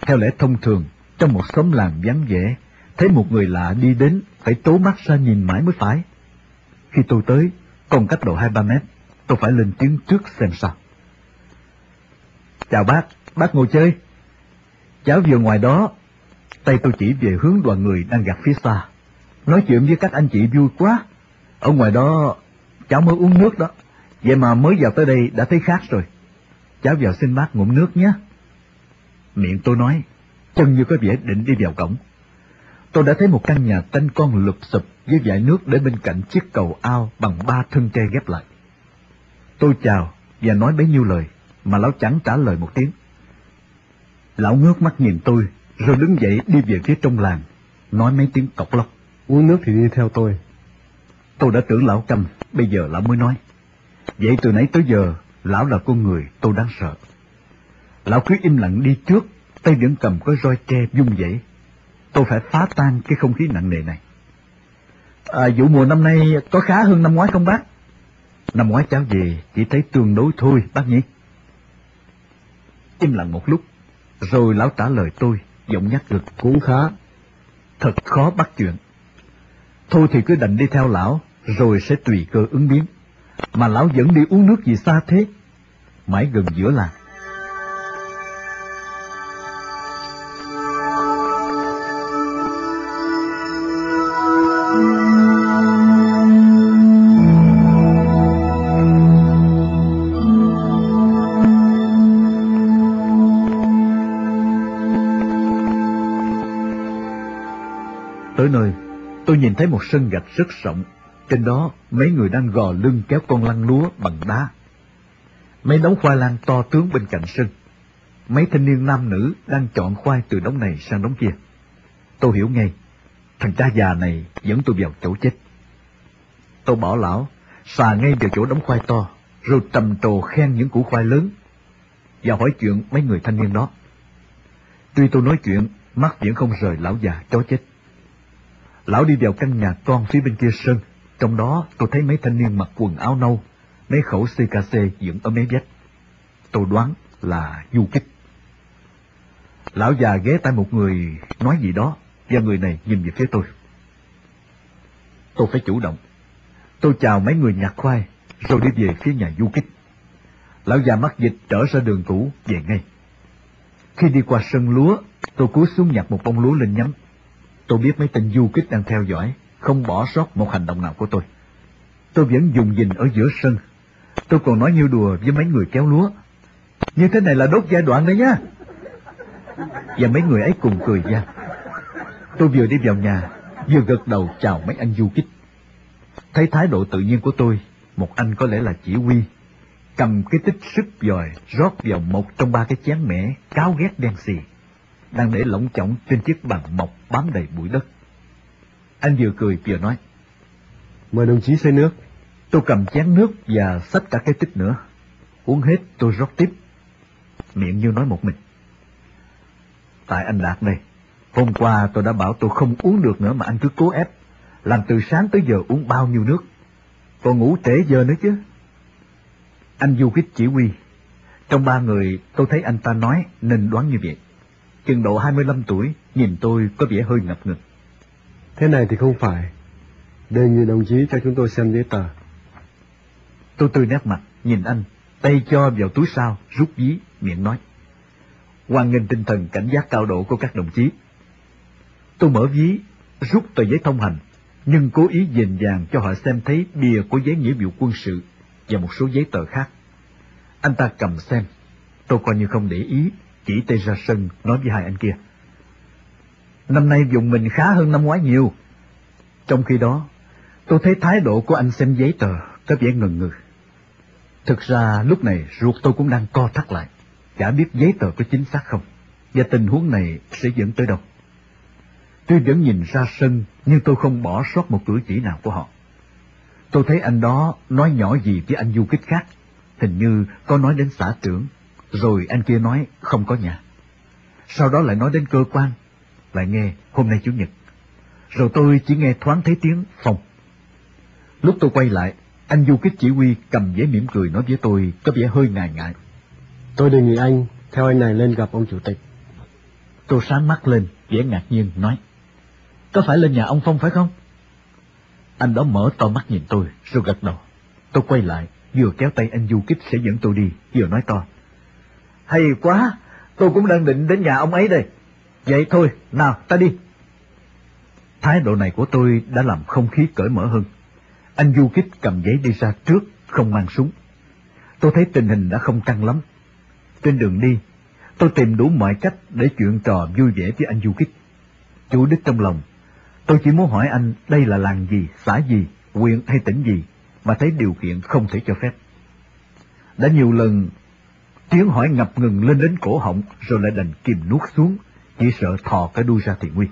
Theo lẽ thông thường, trong một xóm làng vắng vẻ, thấy một người lạ đi đến, phải tố mắt ra nhìn mãi mới phải. Khi tôi tới, còn cách độ hai ba mét, tôi phải lên tiếng trước xem sao. Chào bác, bác ngồi chơi. Cháu vừa ngoài đó, tay tôi chỉ về hướng đoàn người đang gặp phía xa. Nói chuyện với các anh chị vui quá. Ở ngoài đó, cháu mới uống nước đó. Vậy mà mới vào tới đây đã thấy khác rồi. Cháu vào xin bác ngụm nước nhé. Miệng tôi nói, chân như có vẻ định đi vào cổng. Tôi đã thấy một căn nhà tranh con lụp sụp với dải nước để bên cạnh chiếc cầu ao bằng ba thân tre ghép lại. Tôi chào và nói bấy nhiêu lời, mà lão chẳng trả lời một tiếng. Lão ngước mắt nhìn tôi, rồi đứng dậy đi về phía trong làng, nói mấy tiếng cọc lóc. Uống nước thì đi theo tôi. Tôi đã tưởng lão câm, bây giờ lão mới nói. Vậy từ nãy tới giờ, lão là con người tôi đáng sợ. Lão cứ im lặng đi trước, tay vẫn cầm cái roi tre vung dãy. Tôi phải phá tan cái không khí nặng nề này. À, vụ mùa năm nay có khá hơn năm ngoái không bác? Năm ngoái cháu về chỉ thấy tương đối thôi bác nhỉ? Im lặng một lúc, rồi lão trả lời tôi, giọng nhắc được. Cũng khá. Thật khó bắt chuyện. Thôi thì cứ đành đi theo lão, rồi sẽ tùy cơ ứng biến. Mà lão vẫn đi uống nước gì xa thế? Mãi gần giữa làng. Nhìn thấy một sân gạch rất rộng. Trên đó, mấy người đang gò lưng kéo con lăn lúa bằng đá. Mấy đống khoai lang to tướng bên cạnh sân. Mấy thanh niên nam nữ đang chọn khoai từ đống này sang đống kia. Tôi hiểu ngay, thằng cha già này dẫn tôi vào chỗ chết. Tôi bỏ lão, xà ngay vào chỗ đống khoai to, rồi trầm trồ khen những củ khoai lớn, và hỏi chuyện mấy người thanh niên đó. Tuy tôi nói chuyện, mắt vẫn không rời lão già chó chết. Lão đi vào căn nhà con phía bên kia sân, trong đó tôi thấy mấy thanh niên mặc quần áo nâu, mấy khẩu CKC dựng ở mấy vách. Tôi đoán là du kích. Lão già ghé tay một người nói gì đó, và người này nhìn về phía tôi. Tôi phải chủ động. Tôi chào mấy người nhặt khoai, rồi đi về phía nhà du kích. Lão già mắc dịch trở ra đường cũ, về ngay. Khi đi qua sân lúa, tôi cúi xuống nhặt một bông lúa lên nhắm. Tôi biết mấy tên du kích đang theo dõi, không bỏ sót một hành động nào của tôi. Tôi vẫn dùng dình ở giữa sân. Tôi còn nói nhiêu đùa với mấy người kéo lúa. Như thế này là đốt giai đoạn đấy nhá. Và mấy người ấy cùng cười ra. Tôi vừa đi vào nhà, vừa gật đầu chào mấy anh du kích. Thấy thái độ tự nhiên của tôi, một anh có lẽ là chỉ huy, cầm cái tích sức dòi rót vào một trong ba cái chén mẻ cáo ghét đen xì, đang để lỏng chỏng trên chiếc bàn mộc bám đầy bụi đất. Anh vừa cười vừa nói, Mời đồng chí xây nước. tôi cầm chén nước và xách cả cái tích nữa. Uống hết tôi rót tiếp, miệng như nói một mình. Tại anh Đạt đây, hôm qua tôi đã bảo tôi không uống được nữa mà anh cứ cố ép, làm từ sáng tới giờ uống bao nhiêu nước. Còn ngủ trễ giờ nữa chứ. Anh du kích chỉ huy. Trong ba người tôi thấy anh ta nói nên đoán như vậy. Chừng độ 25 tuổi, nhìn tôi có vẻ hơi ngập ngừng. Thế này thì không phải. Đề nghị đồng chí cho chúng tôi xem giấy tờ. Tôi tươi nét mặt, nhìn anh, tay cho vào túi sau, rút ví, miệng nói. Hoan nghênh tinh thần cảnh giác cao độ của các đồng chí. Tôi mở ví, rút tờ giấy thông hành, nhưng cố ý dền vàng cho họ xem thấy bìa của giấy nghĩa vụ quân sự và một số giấy tờ khác. Anh ta cầm xem, tôi coi như không để ý, chỉ tay ra sân nói với hai anh kia. Năm nay dùng mình khá hơn năm ngoái nhiều. Trong khi đó, tôi thấy thái độ của anh xem giấy tờ có vẻ ngần ngừ. Thực ra lúc này ruột tôi cũng đang co thắt lại, chả biết giấy tờ có chính xác không, và tình huống này sẽ dẫn tới đâu. Tôi vẫn nhìn ra sân, nhưng tôi không bỏ sót một cử chỉ nào của họ. Tôi thấy anh đó nói nhỏ gì với anh du kích khác, hình như có nói đến xã trưởng, rồi anh kia nói không có nhà. Sau đó lại nói đến cơ quan, lại nghe hôm nay Chủ nhật. Rồi tôi chỉ nghe thoáng thấy tiếng phòng. Lúc tôi quay lại, anh du kích chỉ huy cầm giấy mỉm cười nói với tôi có vẻ hơi ngại ngại. Tôi đề nghị anh theo anh này lên gặp ông chủ tịch. Tôi sáng mắt lên, vẻ ngạc nhiên, nói. Có phải lên nhà ông Phong phải không? Anh đó mở to mắt nhìn tôi, rồi gật đầu. Tôi quay lại, vừa kéo tay anh du kích sẽ dẫn tôi đi, vừa nói to. Hay quá, tôi cũng đang định đến nhà ông ấy đây. Vậy thôi, nào, ta đi. Thái độ này của tôi đã làm không khí cởi mở hơn. Anh du kích cầm giấy đi ra trước, không mang súng. Tôi thấy tình hình đã không căng lắm. Trên đường đi, tôi tìm đủ mọi cách để chuyện trò vui vẻ với anh du kích. Chủ đích trong lòng, tôi chỉ muốn hỏi anh đây là làng gì, xã gì, huyện hay tỉnh gì, mà thấy điều kiện không thể cho phép. Đã nhiều lần tiếng hỏi ngập ngừng lên đến cổ họng rồi lại đành kìm nuốt xuống, chỉ sợ thò cái đuôi ra thì nguy.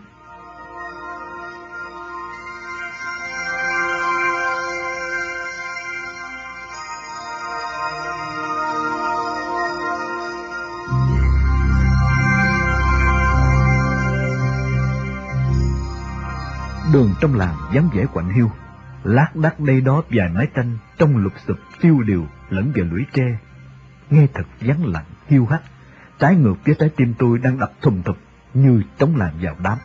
Đường trong làng dám vẻ quạnh hiu, lác đác đây đó vài mái tranh trong lục sụp tiêu điều lẫn vào lũy tre. Nghe thật vắng lặng, hiu hắt, trái ngược với trái tim tôi đang đập thùng thụp như trống làm vào đám.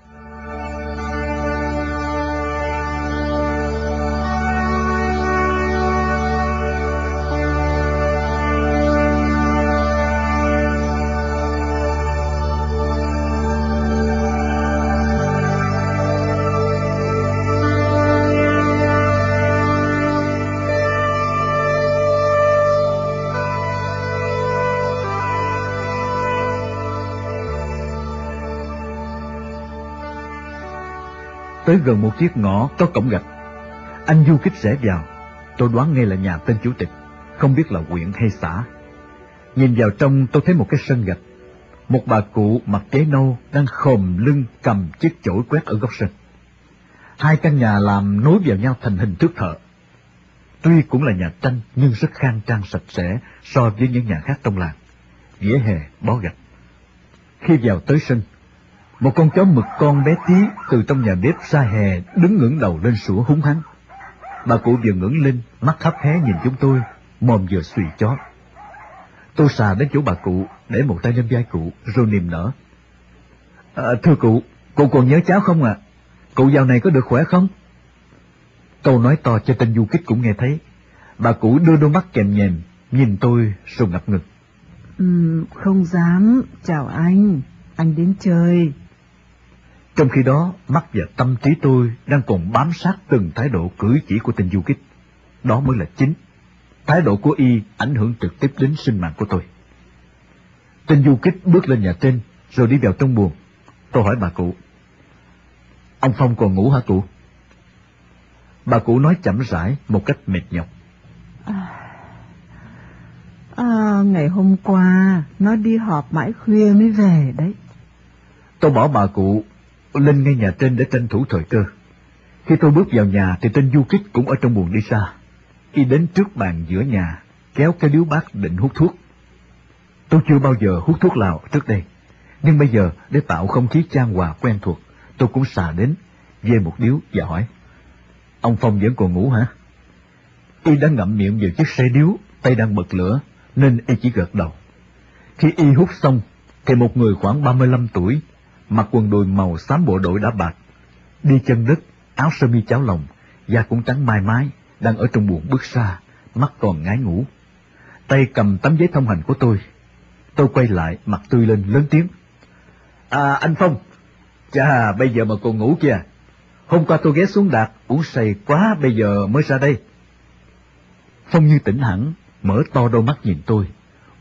Gần một chiếc ngõ có cổng gạch. Anh du kích rẽ vào, tôi đoán ngay là nhà tên chủ tịch, không biết là huyện hay xã. Nhìn vào trong tôi thấy một cái sân gạch. Một bà cụ mặc giấy nâu đang khom lưng cầm chiếc chổi quét ở góc sân. Hai căn nhà làm nối vào nhau thành hình thước thợ. Tuy cũng là nhà tranh nhưng rất khang trang sạch sẽ so với những nhà khác trong làng. Vỉa hè bó gạch. Khi vào tới sân, một con chó mực con bé tí từ trong nhà bếp ra hè đứng ngẩng đầu lên sủa húng hắn. Bà cụ vừa ngẩng lên, mắt hấp hé nhìn chúng tôi, mồm vừa xùy chó. Tôi xà đến chỗ bà cụ, để một tay lên vai cụ, rồi niềm nở. À, thưa cụ, cụ còn nhớ cháu không ạ? À? Cụ dạo này có được khỏe không? Câu nói to cho tên du kích cũng nghe thấy. Bà cụ đưa đôi mắt kèm nhèm, nhìn tôi rồi ngập ngực. Ừ, không dám, chào anh, anh đến chơi. Trong khi đó, mắt và tâm trí tôi đang còn bám sát từng thái độ cử chỉ của tên du kích. Đó mới là chính. Thái độ của y ảnh hưởng trực tiếp đến sinh mạng của tôi. Tên du kích bước lên nhà trên, rồi đi vào trong buồng. Tôi hỏi bà cụ. Ông Phong còn ngủ hả cụ? Bà cụ nói chậm rãi một cách mệt nhọc. À, à, ngày hôm qua, nó đi họp mãi khuya mới về đấy. Tôi bảo bà cụ lên ngay nhà trên để tranh thủ thời cơ. Khi tôi bước vào nhà thì tên du kích cũng ở trong buồng đi xa. Y đến trước bàn giữa nhà, kéo cái điếu bát định hút thuốc. Tôi chưa bao giờ hút thuốc lào trước đây, nhưng bây giờ để tạo không khí trang hòa quen thuộc, tôi cũng xà đến, về một điếu và hỏi. Ông Phong vẫn còn ngủ hả? Y đã ngậm miệng vào chiếc xe điếu, tay đang bật lửa, nên Y chỉ gật đầu. Khi Y hút xong, thì một người khoảng 35 tuổi, mặc quần đùi màu xám bộ đội đã bạc, đi chân đất, áo sơ mi cháo lòng, da cũng trắng mai mái, đang ở trong buồng bước xa, mắt còn ngái ngủ. Tay cầm tấm giấy thông hành của tôi. Tôi quay lại, mặt tươi lên lớn tiếng. À, anh Phong, chà, bây giờ mà còn ngủ kìa. Hôm qua tôi ghé xuống đạt, uống say quá, bây giờ mới ra đây. Phong như tỉnh hẳn, mở to đôi mắt nhìn tôi.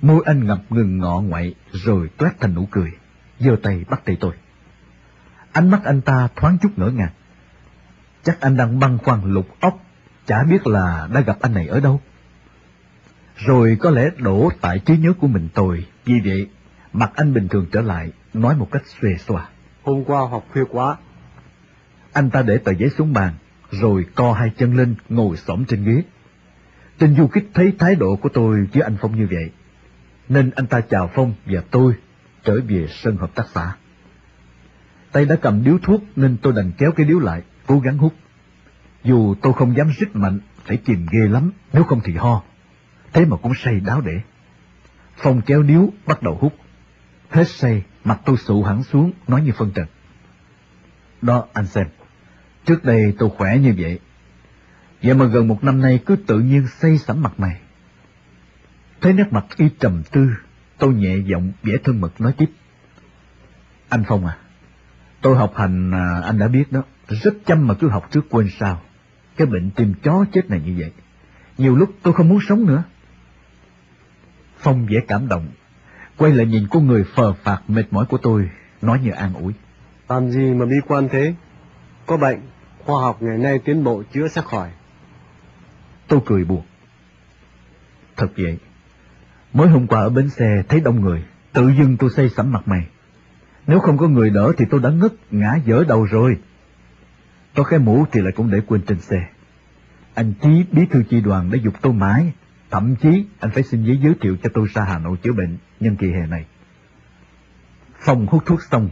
Môi anh ngập ngừng ngọ ngoại, rồi toát thành nụ cười, giơ tay bắt tay tôi. Ánh mắt anh ta thoáng chút ngỡ ngàng. Chắc anh đang băn khoăn lục óc, chả biết là đã gặp anh này ở đâu. Rồi có lẽ đổ tại trí nhớ của mình tồi, vì vậy mặt anh bình thường trở lại, nói một cách xuề xòa. Hôm qua học khuya quá. Anh ta để tờ giấy xuống bàn, rồi co hai chân lên ngồi xổm trên ghế. Tên du kích thấy thái độ của tôi với anh Phong như vậy, nên anh ta chào Phong và tôi trở về sân hợp tác xã. Tay đã cầm điếu thuốc nên tôi đành kéo cái điếu lại, cố gắng hút. Dù tôi không dám rít mạnh, phải kìm ghê lắm, nếu không thì ho. Thế mà cũng say đáo để. Phong kéo điếu, bắt đầu hút. Hết say, mặt tôi sụ hẳn xuống, nói như phân trần. Đó, anh xem. Trước đây tôi khỏe như vậy. Vậy mà gần một năm nay cứ tự nhiên say sẩm mặt mày. Thấy nét mặt y trầm tư, tôi nhẹ giọng vẻ thân mật nói tiếp. Anh Phong à, tôi học hành à, anh đã biết đó, rất chăm mà cứ học trước quên sao. Cái bệnh tim chó chết này như vậy. Nhiều lúc tôi không muốn sống nữa. Phong vẻ cảm động, quay lại nhìn cô người phờ phạt mệt mỏi của tôi, nói như an ủi. Làm gì mà bi quan thế? Có bệnh, khoa học ngày nay tiến bộ chữa sẽ khỏi. Tôi cười buồn. Thật vậy, mới hôm qua ở bến xe thấy đông người, tự dưng tôi say sẩm mặt mày. Nếu không có người đỡ thì tôi đã ngất, ngã dở đầu rồi. Có cái mũ thì lại cũng để quên trên xe. Anh Chí bí thư chi đoàn đã dục tôi mãi, thậm chí anh phải xin giấy giới thiệu cho tôi ra Hà Nội chữa bệnh nhân kỳ hè này. Phong hút thuốc xong,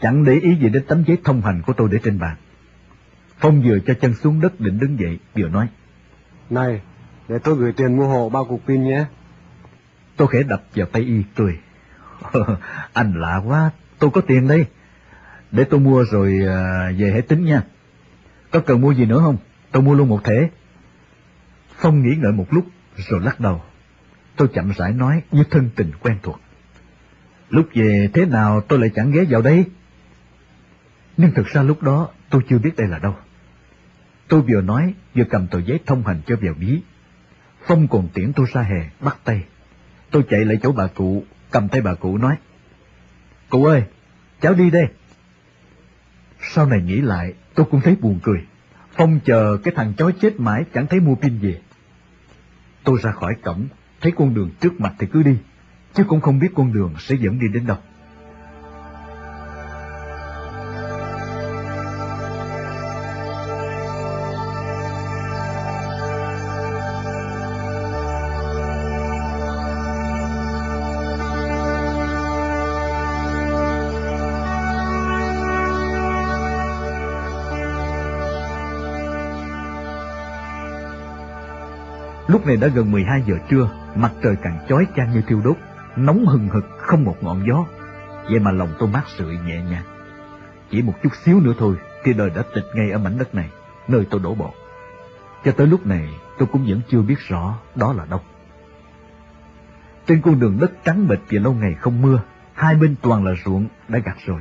chẳng để ý gì đến tấm giấy thông hành của tôi để trên bàn. Phong vừa cho chân xuống đất định đứng dậy, vừa nói. Này, để tôi gửi tiền mua hộ bao cục pin nhé. Tôi khẽ đập vào tay y, cười. anh lạ quá, tôi có tiền đây. Để tôi mua rồi à, về hãy tính nha. Có cần mua gì nữa không? Tôi mua luôn một thể. Phong nghĩ ngợi một lúc, rồi lắc đầu. Tôi chậm rãi nói như thân tình quen thuộc. Lúc về thế nào tôi lại chẳng ghé vào đây? Nhưng thực ra lúc đó tôi chưa biết đây là đâu. Tôi vừa nói, vừa cầm tờ giấy thông hành cho vào bí Phong còn tiễn tôi ra hè, bắt tay. Tôi chạy lại chỗ bà cụ, cầm tay bà cụ nói. Cụ ơi, cháu đi đây. Sau này nghĩ lại, tôi cũng thấy buồn cười. Phong chờ cái thằng chó chết mãi chẳng thấy mua pin về. Tôi ra khỏi cổng, thấy con đường trước mặt thì cứ đi, chứ cũng không biết con đường sẽ dẫn đi đến đâu. Này đã gần 12 giờ trưa, mặt trời càng chói chang như thiêu đốt, nóng hừng hực không một ngọn gió. Vậy mà lòng tôi mát sượi nhẹ nhàng. Chỉ một chút xíu nữa thôi thì đời đã tịch ngay ở mảnh đất này, nơi tôi đổ bộ. Cho tới lúc này tôi cũng vẫn chưa biết rõ đó là đâu. Trên con đường đất trắng bệch vì lâu ngày không mưa, hai bên toàn là ruộng đã gặt rồi.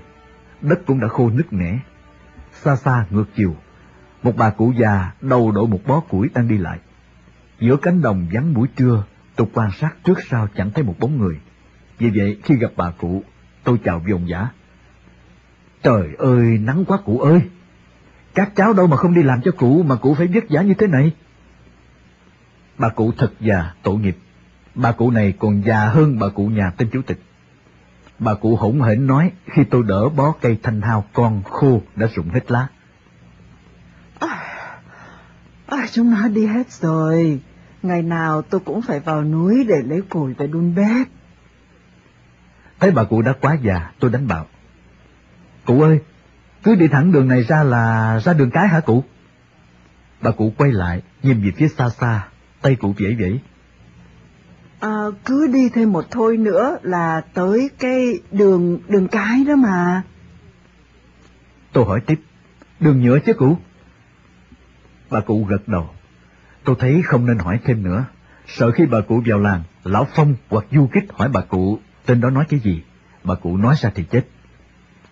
Đất cũng đã khô nứt nẻ. Xa xa ngược chiều, một bà cụ già đầu đội một bó củi đang đi lại. Giữa cánh đồng vắng buổi trưa, tôi quan sát trước sau chẳng thấy một bóng người. Vì vậy, khi gặp bà cụ, tôi chào vòng giả. Trời ơi, nắng quá cụ ơi! Các cháu đâu mà không đi làm cho cụ mà cụ phải vất vả như thế này. Bà cụ thật già, tội nghiệp. Bà cụ này còn già hơn bà cụ nhà tên chủ tịch. Bà cụ hỗn hển nói khi tôi đỡ bó cây thanh hao con khô đã rụng hết lá. À, à chúng nó đi hết rồi. Ngày nào tôi cũng phải vào núi để lấy củi về đun bếp. Thấy bà cụ đã quá già, tôi đánh bảo. Cụ ơi, cứ đi thẳng đường này ra là ra đường cái hả cụ? Bà cụ quay lại, nhìn về phía xa xa, tay cụ vẫy vẫy. À, cứ đi thêm một thôi nữa là tới cái đường đường cái đó mà. Tôi hỏi tiếp, đường nhựa chứ cụ? Bà cụ gật đầu. Tôi thấy không nên hỏi thêm nữa, sợ khi bà cụ vào làng, Lão Phong hoặc Du Kích hỏi bà cụ tên đó nói cái gì, bà cụ nói ra thì chết.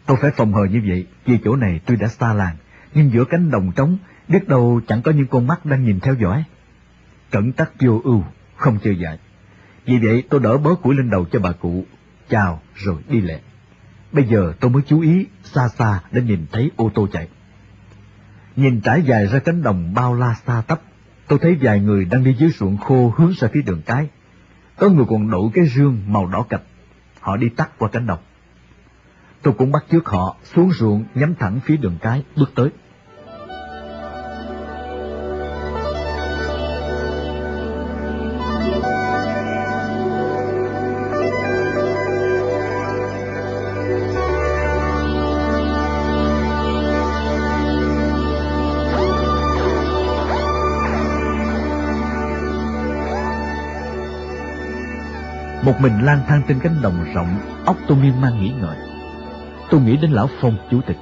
Tôi phải phòng hờ như vậy, vì chỗ này tuy đã xa làng, nhưng giữa cánh đồng trống, biết đâu chẳng có những con mắt đang nhìn theo dõi. Cẩn tắc vô ưu, không chơi dại. Vì vậy tôi đỡ bớ củi lên đầu cho bà cụ, chào rồi đi lẹ. Bây giờ tôi mới chú ý xa xa để nhìn thấy ô tô chạy. Nhìn trải dài ra cánh đồng bao la xa tấp, tôi thấy vài người đang đi dưới ruộng khô hướng ra phía đường cái. Có người còn đội cái rương màu đỏ cạch, họ đi tắt qua cánh đồng. Tôi cũng bắt trước họ xuống ruộng nhắm thẳng phía đường cái bước tới. Một mình lang thang trên cánh đồng rộng, óc tôi miên man nghĩ ngợi. Tôi nghĩ đến lão Phong chủ tịch.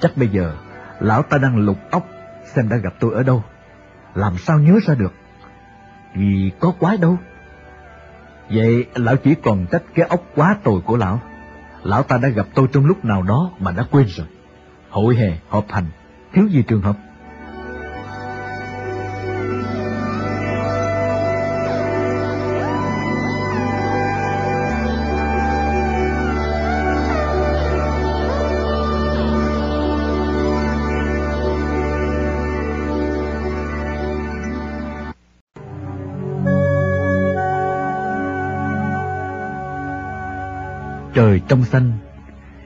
Chắc bây giờ, lão ta đang lục óc xem đã gặp tôi ở đâu. Làm sao nhớ ra được? Vì có quái đâu. Vậy lão chỉ còn trách cái óc quá tồi của lão. Lão ta đã gặp tôi trong lúc nào đó mà đã quên rồi. Hội hè, họp hành, thiếu gì trường hợp. Trời trong xanh,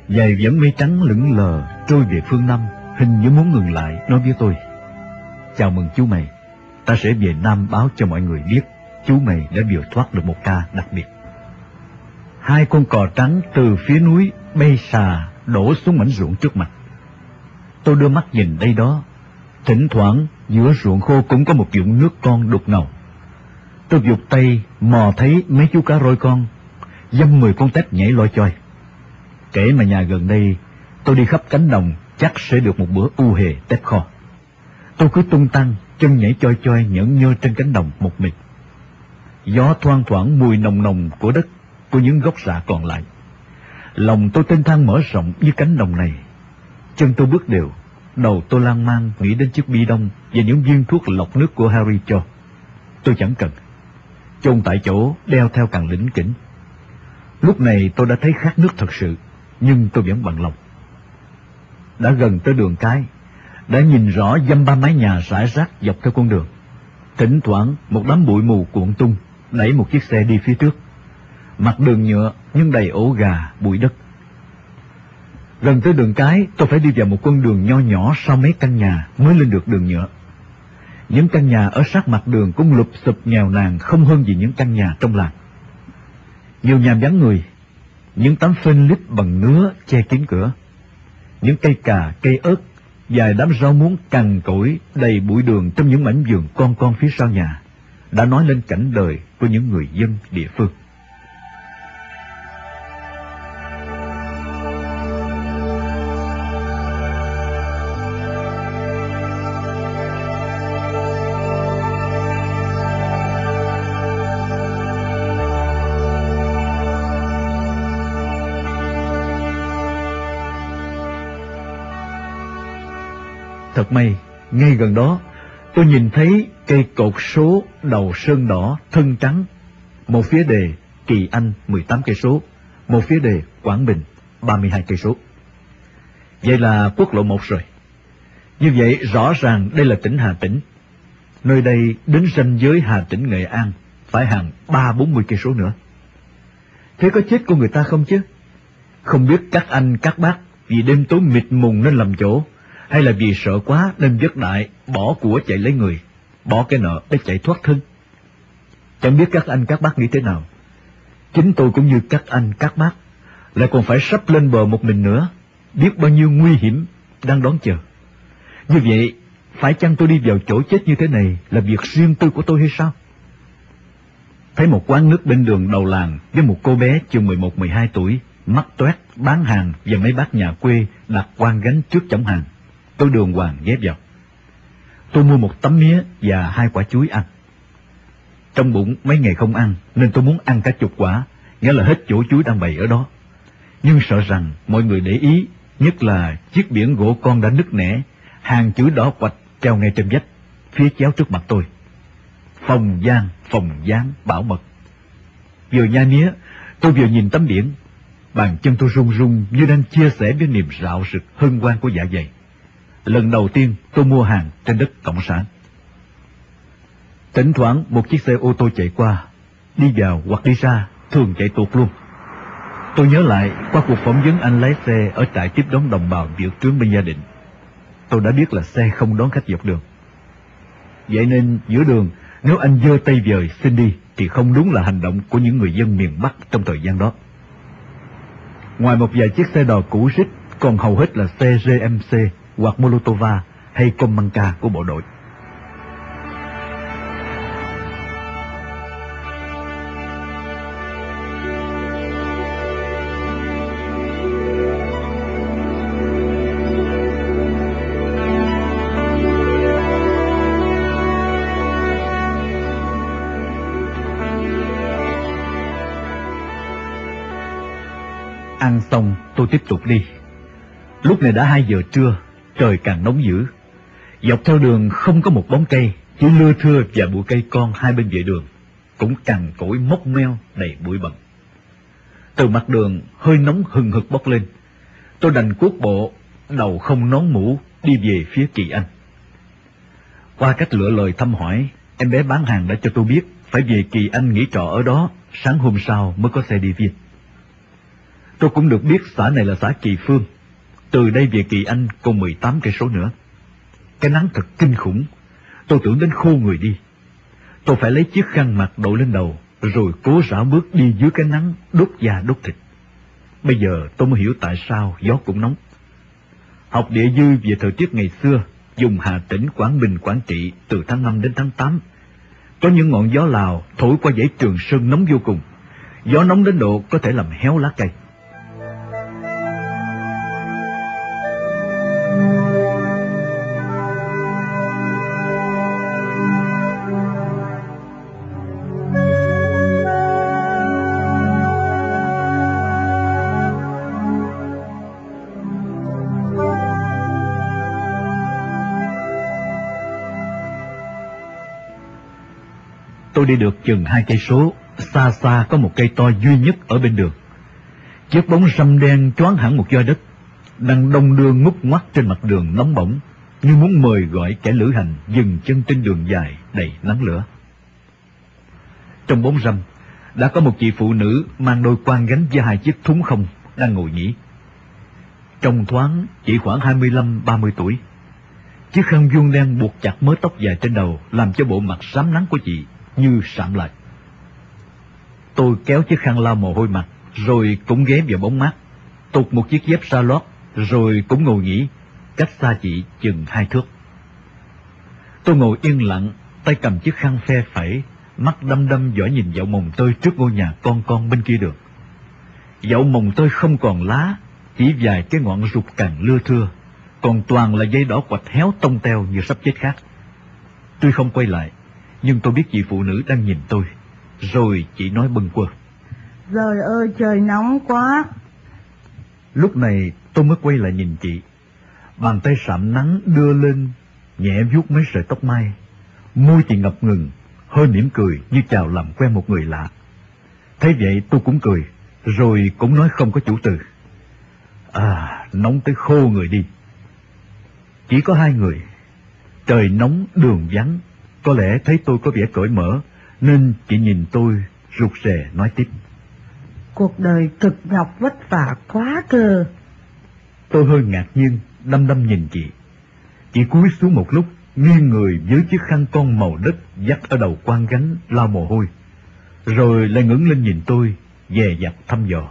dài vẫn mây trắng lững lờ trôi về phương Nam, hình như muốn ngừng lại nói với tôi. Chào mừng chú mày, ta sẽ về Nam báo cho mọi người biết chú mày đã điều thoát được một ca đặc biệt. Hai con cò trắng từ phía núi bay xà đổ xuống mảnh ruộng trước mặt. Tôi đưa mắt nhìn đây đó, thỉnh thoảng giữa ruộng khô cũng có một dụng nước con đục ngầu. Tôi dục tay mò thấy mấy chú cá rôi con dăm mười con tép nhảy loi choi. Kể mà nhà gần đây, tôi đi khắp cánh đồng chắc sẽ được một bữa u hề tép kho. Tôi cứ tung tăng, chân nhảy choi choi nhẫn nhơ trên cánh đồng một mình. Gió thoang thoảng mùi nồng nồng của đất, của những gốc rạ còn lại. Lòng tôi tên thang mở rộng như cánh đồng này. Chân tôi bước đều, đầu tôi lang mang nghĩ đến chiếc bi đông và những viên thuốc lọc nước của Harry cho. Tôi chẳng cần. Chôn tại chỗ, đeo theo càng lĩnh kỉnh. Lúc này tôi đã thấy khát nước thật sự, nhưng tôi vẫn bằng lòng. đã gần tới đường cái, đã nhìn rõ dăm ba mái nhà rải rác dọc theo con đường. Thỉnh thoảng một đám bụi mù cuộn tung, đẩy một chiếc xe đi phía trước. Mặt đường nhựa nhưng đầy ổ gà, bụi đất. Gần tới đường cái, tôi phải đi vào một con đường nho nhỏ sau mấy căn nhà mới lên được đường nhựa. Những căn nhà ở sát mặt đường cũng lụp sụp nghèo nàn không hơn gì những căn nhà trong làng. Nhiều nhà vắng người, những tấm phên lít bằng nứa che kín cửa. Những cây cà, cây ớt, vài đám rau muống cằn cỗi đầy bụi đường trong những mảnh vườn con con phía sau nhà, đã nói lên cảnh đời của những người dân địa phương. Thật may, ngay gần đó, tôi nhìn thấy cây cột số đầu sơn đỏ thân trắng, một phía đề Kỳ Anh 18 cây số, một phía đề Quảng Bình 32 cây số. Vậy là quốc lộ 1 rồi. Như vậy rõ ràng đây là tỉnh Hà Tĩnh. Nơi đây đến ranh giới Hà Tĩnh Nghệ An phải hàng ba bốn mươi cây số nữa. Thế có chết của người ta không chứ? Không biết các anh các bác vì đêm tối mịt mùng nên làm chỗ hay là vì sợ quá nên vất đại bỏ của chạy lấy người, bỏ cái nợ để chạy thoát thân. Chẳng biết các anh các bác nghĩ thế nào. Chính tôi cũng như các anh các bác, lại còn phải sắp lên bờ một mình nữa, biết bao nhiêu nguy hiểm đang đón chờ. Như vậy, phải chăng tôi đi vào chỗ chết như thế này là việc riêng tư của tôi hay sao? Thấy một quán nước bên đường đầu làng với một cô bé chừng 11-12 tuổi, mắt toét, bán hàng và mấy bác nhà quê đặt quan gánh trước chổng hàng. Tôi đường hoàng ghép vào. Tôi mua một tấm mía và hai quả chuối ăn. Trong bụng mấy ngày không ăn, nên tôi muốn ăn cả chục quả, nghĩa là hết chỗ chuối đang bày ở đó. Nhưng sợ rằng mọi người để ý, nhất là chiếc biển gỗ con đã nứt nẻ, hàng chữ đỏ quạch treo ngay trên vách, phía chéo trước mặt tôi. Phòng giang, phòng gián, bảo mật. Vừa nhai mía, tôi vừa nhìn tấm biển, bàn chân tôi run run như đang chia sẻ với niềm rạo rực hân hoan của dạ dày lần đầu tiên tôi mua hàng trên đất Cộng sản. Thỉnh thoảng một chiếc xe ô tô chạy qua, đi vào hoặc đi ra, thường chạy tuột luôn. Tôi nhớ lại qua cuộc phỏng vấn anh lái xe ở trại tiếp đón đồng bào biểu trướng bên gia đình. Tôi đã biết là xe không đón khách dọc đường. Vậy nên giữa đường, nếu anh giơ tay vời xin đi thì không đúng là hành động của những người dân miền Bắc trong thời gian đó. Ngoài một vài chiếc xe đò cũ rích, còn hầu hết là xe GMC hoặc Molotova hay Komanka của bộ đội. Ăn xong tôi tiếp tục đi. Lúc này đã hai giờ trưa, trời càng nóng dữ. Dọc theo đường không có một bóng cây, chỉ lưa thưa và bụi cây con hai bên vệ đường, cũng cằn cỗi mốc meo đầy bụi bặm. Từ mặt đường, hơi nóng hừng hực bốc lên. Tôi đành cuốc bộ, đầu không nón mũ, đi về phía Kỳ Anh. Qua cách lựa lời thăm hỏi, em bé bán hàng đã cho tôi biết phải về Kỳ Anh nghỉ trọ ở đó, sáng hôm sau mới có xe đi viên. Tôi cũng được biết xã này là xã Kỳ Phương, từ đây về Kỳ Anh còn 18 cây số nữa. Cái nắng thật kinh khủng, tôi tưởng đến khô người đi. Tôi phải lấy chiếc khăn mặt đội lên đầu, rồi cố rảo bước đi dưới cái nắng đốt da đốt thịt. Bây giờ tôi mới hiểu tại sao gió cũng nóng. Học địa dư về thời tiết ngày xưa, dùng Hà Tĩnh, Quảng Bình, Quảng Trị từ tháng 5 đến tháng 8. Có những ngọn gió Lào thổi qua dãy Trường Sơn nóng vô cùng. Gió nóng đến độ có thể làm héo lá cây. Tôi đi được chừng hai cây số, xa xa có một cây to duy nhất ở bên đường. Chiếc bóng râm đen choáng hẳn một do đất. đang đông đưa ngút ngoắt trên mặt đường nóng bỏng, như muốn mời gọi kẻ lữ hành dừng chân trên đường dài đầy nắng lửa. Trong bóng râm, đã có một chị phụ nữ mang đôi quan gánh và hai chiếc thúng không đang ngồi nghỉ. Trong thoáng chỉ khoảng 25-30 tuổi. Chiếc khăn vuông đen buộc chặt mớ tóc dài trên đầu làm cho bộ mặt sám nắng của chị như sạm lại. Tôi kéo chiếc khăn lau mồ hôi mặt, rồi cũng ghé vào bóng mát, tụt một chiếc dép sa lót, rồi cũng ngồi nghỉ, cách xa chị chừng hai thước. Tôi ngồi yên lặng, tay cầm chiếc khăn phe phẩy, mắt đăm đăm dõi nhìn dậu mồng tơi trước ngôi nhà con con bên kia được. Dậu mồng tơi không còn lá, chỉ vài cái ngọn rụt càng lưa thưa, còn toàn là dây đỏ quạch héo tông teo như sắp chết khác. Tôi không quay lại, nhưng tôi biết chị phụ nữ đang nhìn tôi. Rồi chị nói bâng quơ. Trời ơi trời nóng quá. Lúc này tôi mới quay lại nhìn chị. Bàn tay sạm nắng đưa lên, nhẹ vuốt mấy sợi tóc mai. Môi chị ngập ngừng, hơi mỉm cười như chào làm quen một người lạ. Thấy vậy tôi cũng cười, rồi cũng nói không có chủ từ. À, nóng tới khô người đi. Chỉ có hai người. Trời nóng, đường vắng. Có lẽ thấy tôi có vẻ cởi mở, nên chị nhìn tôi rụt rè nói tiếp. Cuộc đời cực nhọc vất vả quá cơ. Tôi hơi ngạc nhiên, đăm đăm nhìn chị. Chị cúi xuống một lúc, nghiêng người với chiếc khăn con màu đất dắt ở đầu quan gánh lau mồ hôi. Rồi lại ngẩng lên nhìn tôi, dè dặt thăm dò.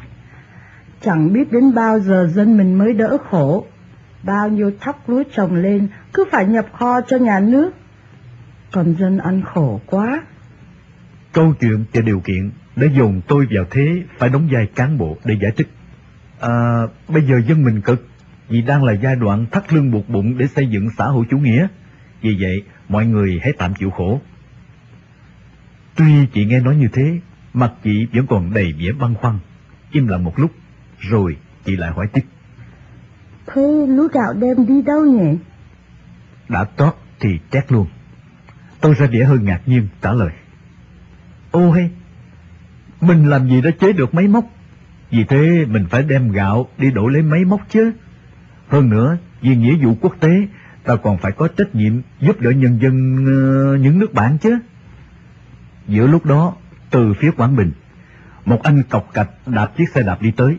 Chẳng biết đến bao giờ dân mình mới đỡ khổ. Bao nhiêu thóc lúa trồng lên cứ phải nhập kho cho nhà nước. Còn dân ăn khổ quá. Câu chuyện và điều kiện đã dồn tôi vào thế phải đóng vai cán bộ để giải thích. À, bây giờ dân mình cực, vì đang là giai đoạn thắt lưng buộc bụng để xây dựng xã hội chủ nghĩa. Vì vậy, mọi người hãy tạm chịu khổ. Tuy chị nghe nói như thế, mặt chị vẫn còn đầy vẻ băn khoăn. Im lặng một lúc, rồi chị lại hỏi tiếp. Thế lúa gạo đem đi đâu nhỉ? Đã tót thì trét luôn. Tôi ra vẻ hơi ngạc nhiên trả lời. Ô hay, mình làm gì đã chế được máy móc? Vì thế mình phải đem gạo đi đổ lấy máy móc chứ. Hơn nữa, vì nghĩa vụ quốc tế, ta còn phải có trách nhiệm giúp đỡ nhân dân uh, những nước bạn chứ. Giữa lúc đó, từ phía Quảng Bình, một anh cọc cạch đạp chiếc xe đạp đi tới.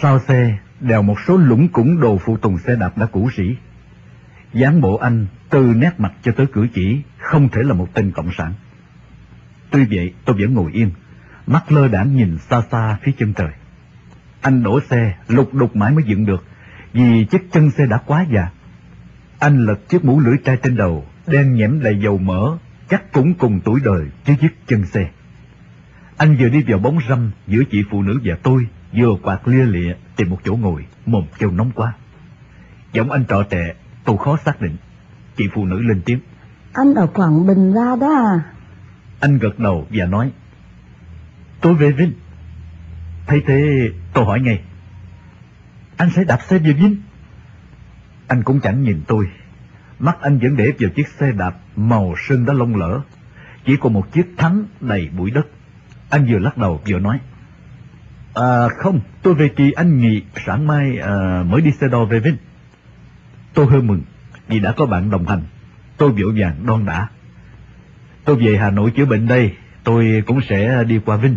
Sau xe, đèo một số lũng củng đồ phụ tùng xe đạp đã cũ rỉ dáng bộ anh, từ nét mặt cho tới cử chỉ, không thể là một tên cộng sản. Tuy vậy, tôi vẫn ngồi yên, mắt lơ đãng nhìn xa xa phía chân trời. Anh đổ xe, lục đục mãi mới dựng được, vì chiếc chân xe đã quá già. Anh lật chiếc mũ lưỡi trai trên đầu, đen nhẽm đầy dầu mỡ, chắc cũng cùng tuổi đời với chiếc chân xe. Anh vừa đi vào bóng râm giữa chị phụ nữ và tôi, vừa quạt lia lịa tìm một chỗ ngồi, mồm kêu nóng quá. Giọng anh trọ trẻ, tôi khó xác định. Chị phụ nữ lên tiếng. Anh ở Quảng Bình ra đó à? Anh gật đầu và nói. Tôi về Vinh. Thấy thế tôi hỏi ngay. Anh sẽ đạp xe về Vinh? Anh cũng chẳng nhìn tôi. Mắt anh vẫn để vào chiếc xe đạp màu sơn đã lông lỡ. Chỉ còn một chiếc thắng đầy bụi đất. Anh vừa lắc đầu vừa nói. À không, tôi về kỳ anh nghỉ sáng mai à, mới đi xe đò về Vinh. Tôi hơi mừng vì đã có bạn đồng hành. Tôi vội vàng đon đã. Tôi về Hà Nội chữa bệnh đây, tôi cũng sẽ đi qua Vinh.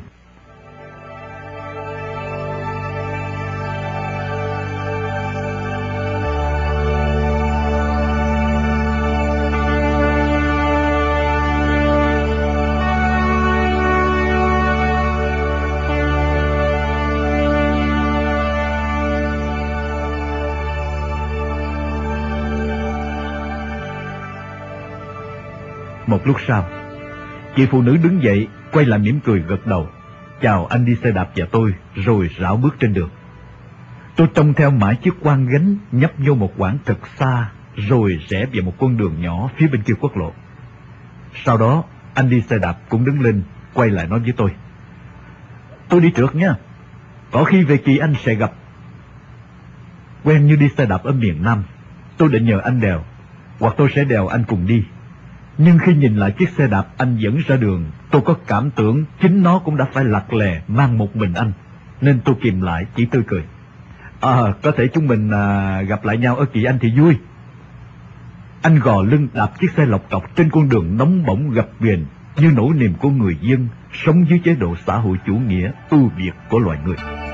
Một lúc sau, chị phụ nữ đứng dậy, quay lại mỉm cười gật đầu, chào anh đi xe đạp và tôi, rồi rảo bước trên đường. Tôi trông theo mãi chiếc quan gánh nhấp vô một quãng thật xa, rồi rẽ vào một con đường nhỏ phía bên kia quốc lộ. Sau đó, anh đi xe đạp cũng đứng lên, quay lại nói với tôi. Tôi đi trước nha, có khi về kỳ anh sẽ gặp. Quen như đi xe đạp ở miền Nam, tôi định nhờ anh đèo, hoặc tôi sẽ đèo anh cùng đi. Nhưng khi nhìn lại chiếc xe đạp anh dẫn ra đường, tôi có cảm tưởng chính nó cũng đã phải lặt lè mang một mình anh. Nên tôi kìm lại chỉ tươi cười. À, có thể chúng mình à, gặp lại nhau ở Kỳ Anh thì vui. Anh gò lưng đạp chiếc xe lọc cọc trên con đường nóng bỏng gập ghềnh như nỗi niềm của người dân sống dưới chế độ xã hội chủ nghĩa ưu việt của loài người.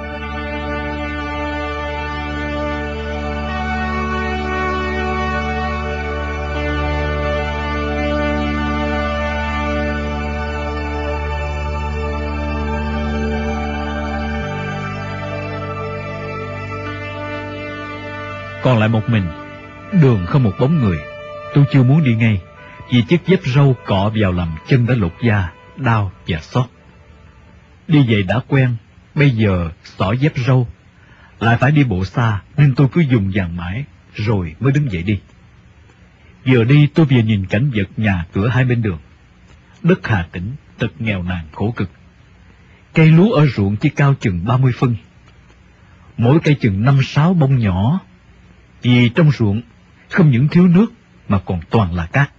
Còn lại một mình, đường không một bóng người. Tôi chưa muốn đi ngay, vì chiếc dép râu cọ vào làm chân đã lột da, đau và xót. Đi về đã quen, bây giờ xỏ dép râu. Lại phải đi bộ xa, nên tôi cứ dùng dàn mãi, rồi mới đứng dậy đi. Vừa đi tôi vừa nhìn cảnh vật nhà cửa hai bên đường. Đất Hà Tĩnh thật nghèo nàn khổ cực. Cây lúa ở ruộng chỉ cao chừng 30 phân. Mỗi cây chừng năm sáu bông nhỏ. Vì trong ruộng không những thiếu nước mà còn toàn là cát.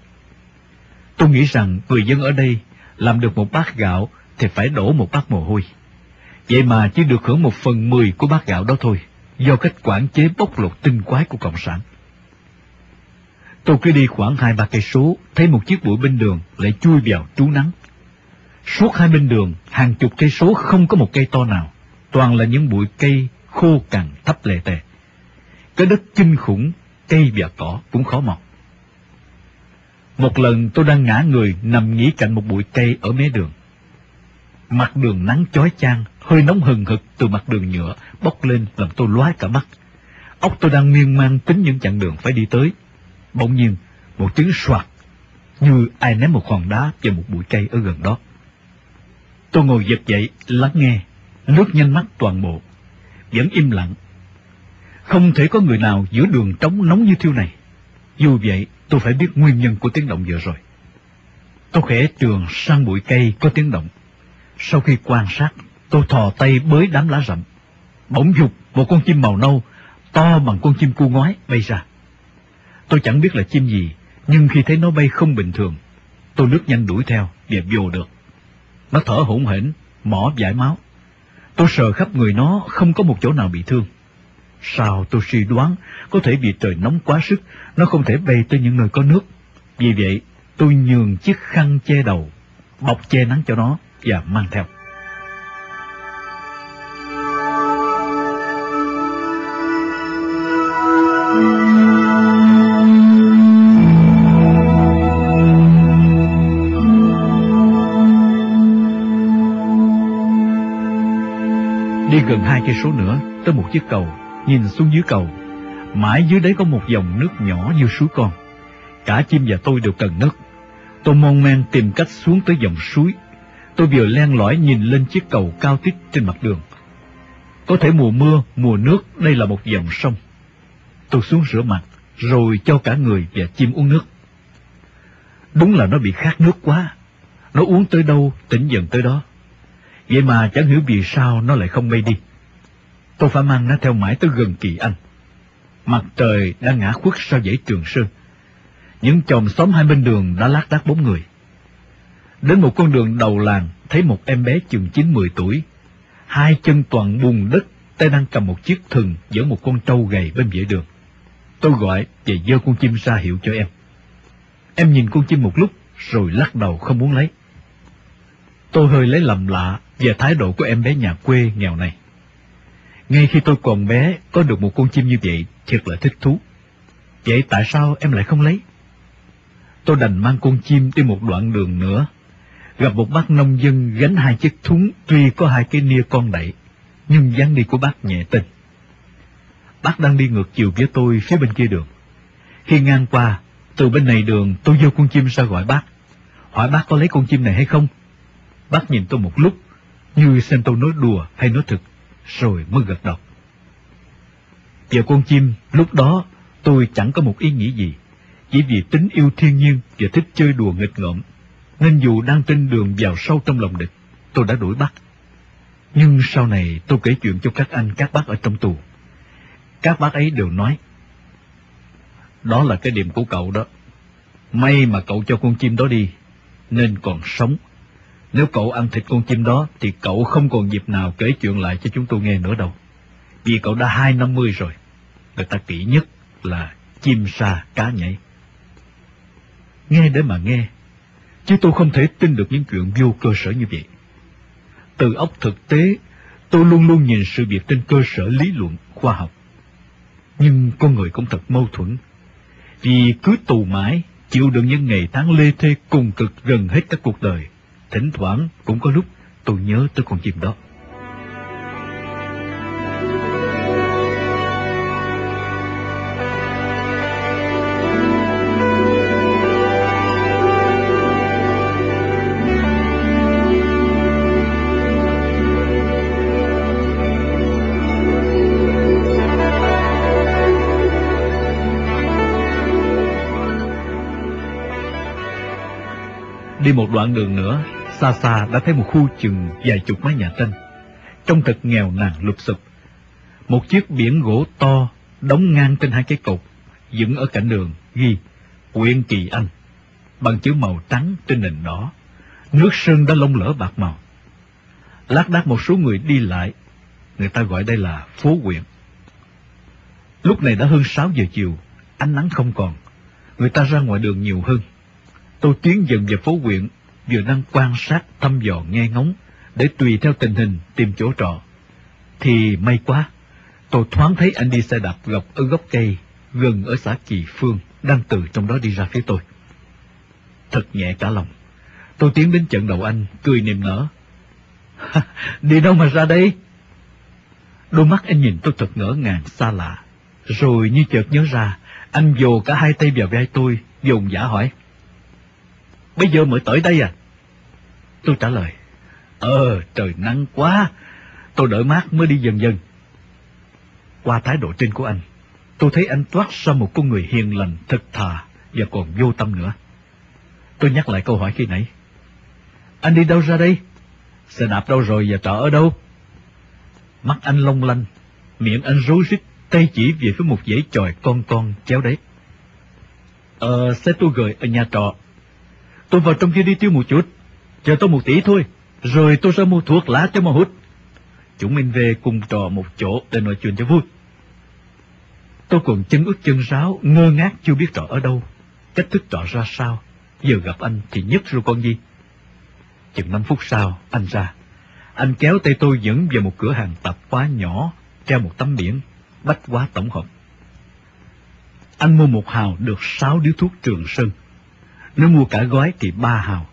Tôi nghĩ rằng người dân ở đây làm được một bát gạo thì phải đổ một bát mồ hôi. Vậy mà chỉ được hưởng một phần mười của bát gạo đó thôi, do cách quản chế bóc lột tinh quái của Cộng sản. Tôi cứ đi khoảng hai ba cây số, thấy một chiếc bụi bên đường lại chui vào trú nắng. Suốt hai bên đường, hàng chục cây số không có một cây to nào, toàn là những bụi cây khô cằn thấp lề tề. Cái đất kinh khủng, cây và cỏ cũng khó mọc. Một lần tôi đang ngã người nằm nghỉ cạnh một bụi cây ở mé đường. Mặt đường nắng chói chang, hơi nóng hừng hực từ mặt đường nhựa bốc lên làm tôi lóa cả mắt. ốc tôi đang miên man tính những chặng đường phải đi tới. Bỗng nhiên, một tiếng soạt, như ai ném một hòn đá vào một bụi cây ở gần đó. Tôi ngồi giật dậy, lắng nghe, lướt nhanh mắt toàn bộ, vẫn im lặng. Không thể có người nào giữa đường trống nóng như thiêu này. Dù vậy, tôi phải biết nguyên nhân của tiếng động vừa rồi. Tôi khẽ trường sang bụi cây có tiếng động. Sau khi quan sát, tôi thò tay bới đám lá rậm. Bỗng dục một con chim màu nâu, to bằng con chim cu ngói bay ra. Tôi chẳng biết là chim gì, nhưng khi thấy nó bay không bình thường, tôi lướt nhanh đuổi theo và vô được. Nó thở hổn hển, mỏ giải máu. Tôi sờ khắp người nó, không có một chỗ nào bị thương. Sao tôi suy đoán, có thể vì trời nóng quá sức, nó không thể bay tới những nơi có nước. Vì vậy, tôi nhường chiếc khăn che đầu, bọc che nắng cho nó và mang theo. Đi gần hai cây số nữa, tới một chiếc cầu, nhìn xuống dưới cầu. Mãi dưới đấy có một dòng nước nhỏ như suối con. Cả chim và tôi đều cần nước. Tôi mong men tìm cách xuống tới dòng suối. Tôi vừa len lỏi nhìn lên chiếc cầu cao tít trên mặt đường. Có thể mùa mưa, mùa nước, đây là một dòng sông. Tôi xuống rửa mặt, rồi cho cả người và chim uống nước. Đúng là nó bị khát nước quá. Nó uống tới đâu, tỉnh dần tới đó. Vậy mà chẳng hiểu vì sao nó lại không bay đi. Tôi phải mang nó theo mãi tới gần kỳ anh. Mặt trời đã ngã khuất sau dãy trường sơn. Những chòm xóm hai bên đường đã lác đác bốn người. Đến một con đường đầu làng, thấy một em bé chừng chín mười tuổi. Hai chân toàn bùn đất, tay đang cầm một chiếc thừng giữa một con trâu gầy bên dãy đường. Tôi gọi và dơ con chim ra hiệu cho em. Em nhìn con chim một lúc, rồi lắc đầu không muốn lấy. Tôi hơi lấy lầm lạ về thái độ của em bé nhà quê nghèo này. Ngay khi tôi còn bé, có được một con chim như vậy, thật là thích thú. Vậy tại sao em lại không lấy? Tôi đành mang con chim đi một đoạn đường nữa. Gặp một bác nông dân gánh hai chiếc thúng, tuy có hai cái nia con đậy, nhưng dáng đi của bác nhẹ tinh. Bác đang đi ngược chiều với tôi phía bên kia đường. Khi ngang qua, từ bên này đường tôi vô con chim ra gọi bác. Hỏi bác có lấy con chim này hay không? Bác nhìn tôi một lúc, như xem tôi nói đùa hay nói thực, rồi mới gật đầu. Về con chim, lúc đó tôi chẳng có một ý nghĩ gì, chỉ vì tính yêu thiên nhiên và thích chơi đùa nghịch ngợm, nên dù đang trên đường vào sâu trong lòng địch, tôi đã đuổi bắt. Nhưng sau này tôi kể chuyện cho các anh các bác ở trong tù. Các bác ấy đều nói, đó là cái điểm của cậu đó. May mà cậu cho con chim đó đi, nên còn sống. Nếu cậu ăn thịt con chim đó, thì cậu không còn dịp nào kể chuyện lại cho chúng tôi nghe nữa đâu. Vì cậu đã hai năm mươi rồi. Người ta kỹ nhất là chim sa cá nhảy. Nghe để mà nghe, chứ tôi không thể tin được những chuyện vô cơ sở như vậy. Từ ốc thực tế, tôi luôn luôn nhìn sự việc trên cơ sở lý luận, khoa học. Nhưng con người cũng thật mâu thuẫn. Vì cứ tù mãi, chịu đựng những ngày tháng lê thê cùng cực gần hết các cuộc đời. Thỉnh thoảng cũng có lúc tôi nhớ tới con chim đó. Đi một đoạn đường nữa, xa xa đã thấy một khu chừng vài chục mái nhà tranh. Trông thật nghèo nàn lụp sụp. Một chiếc biển gỗ to đóng ngang trên hai cái cột, dựng ở cạnh đường, ghi Quyện Kỳ Anh, bằng chữ màu trắng trên nền đỏ. Nước sơn đã lông lỡ bạc màu. Lát đác một số người đi lại, người ta gọi đây là phố quyện. Lúc này đã hơn 6 giờ chiều, ánh nắng không còn, người ta ra ngoài đường nhiều hơn. Tôi tiến dần về phố quyện vừa đang quan sát, thăm dò nghe ngóng, để tùy theo tình hình tìm chỗ trọ. Thì may quá, tôi thoáng thấy anh đi xe đạp gọc ở gốc cây, gần ở xã Kỳ Phương, đang từ trong đó đi ra phía tôi. Thật nhẹ cả lòng. Tôi tiến đến trận đầu anh, cười niềm nở. đi đâu mà ra đây? Đôi mắt anh nhìn tôi thật ngỡ ngàng xa lạ. Rồi như chợt nhớ ra, anh vồ cả hai tay vào vai tôi, dùng giả hỏi. Bây giờ mới tới đây à? Tôi trả lời. Ờ, trời nắng quá. Tôi đợi mát mới đi dần dần. Qua thái độ trên của anh, tôi thấy anh toát ra một con người hiền lành, thật thà và còn vô tâm nữa. Tôi nhắc lại câu hỏi khi nãy. Anh đi đâu ra đây? Xe đạp đâu rồi và trọ ở đâu? Mắt anh long lanh, miệng anh rối rít, tay chỉ về phía một dãy chòi con con chéo đấy. Ờ, xe tôi gửi ở nhà trọ. Tôi vào trong kia đi tiêu một chút, chờ tôi một tí thôi, rồi tôi sẽ mua thuốc lá cho mà hút. Chúng mình về cùng trò một chỗ để nói chuyện cho vui. Tôi còn chân ướt chân ráo, ngơ ngác chưa biết trọ ở đâu, cách thức trọ ra sao. Giờ gặp anh thì nhất rồi con gì. Chừng năm phút sau, anh ra. Anh kéo tay tôi dẫn vào một cửa hàng tạp hóa nhỏ, treo một tấm biển, bách hóa tổng hợp. Anh mua một hào được sáu điếu thuốc trường sơn. Nếu mua cả gói thì ba hào.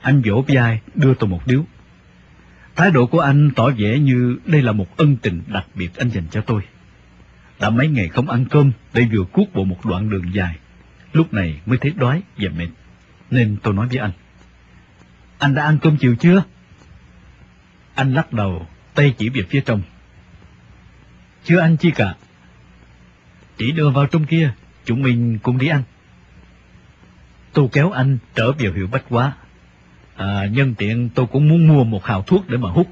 Anh vỗ vai đưa tôi một điếu. Thái độ của anh tỏ vẻ như đây là một ân tình đặc biệt anh dành cho tôi. Đã mấy ngày không ăn cơm để vừa cuốc bộ một đoạn đường dài. Lúc này mới thấy đói và mệt. Nên tôi nói với anh. Anh đã ăn cơm chiều chưa? Anh lắc đầu, tay chỉ về phía trong. Chưa ăn chi cả. Chỉ đưa vào trong kia, chúng mình cùng đi ăn. Tôi kéo anh trở vào hiệu bách quá. À, nhân tiện tôi cũng muốn mua một hào thuốc để mà hút.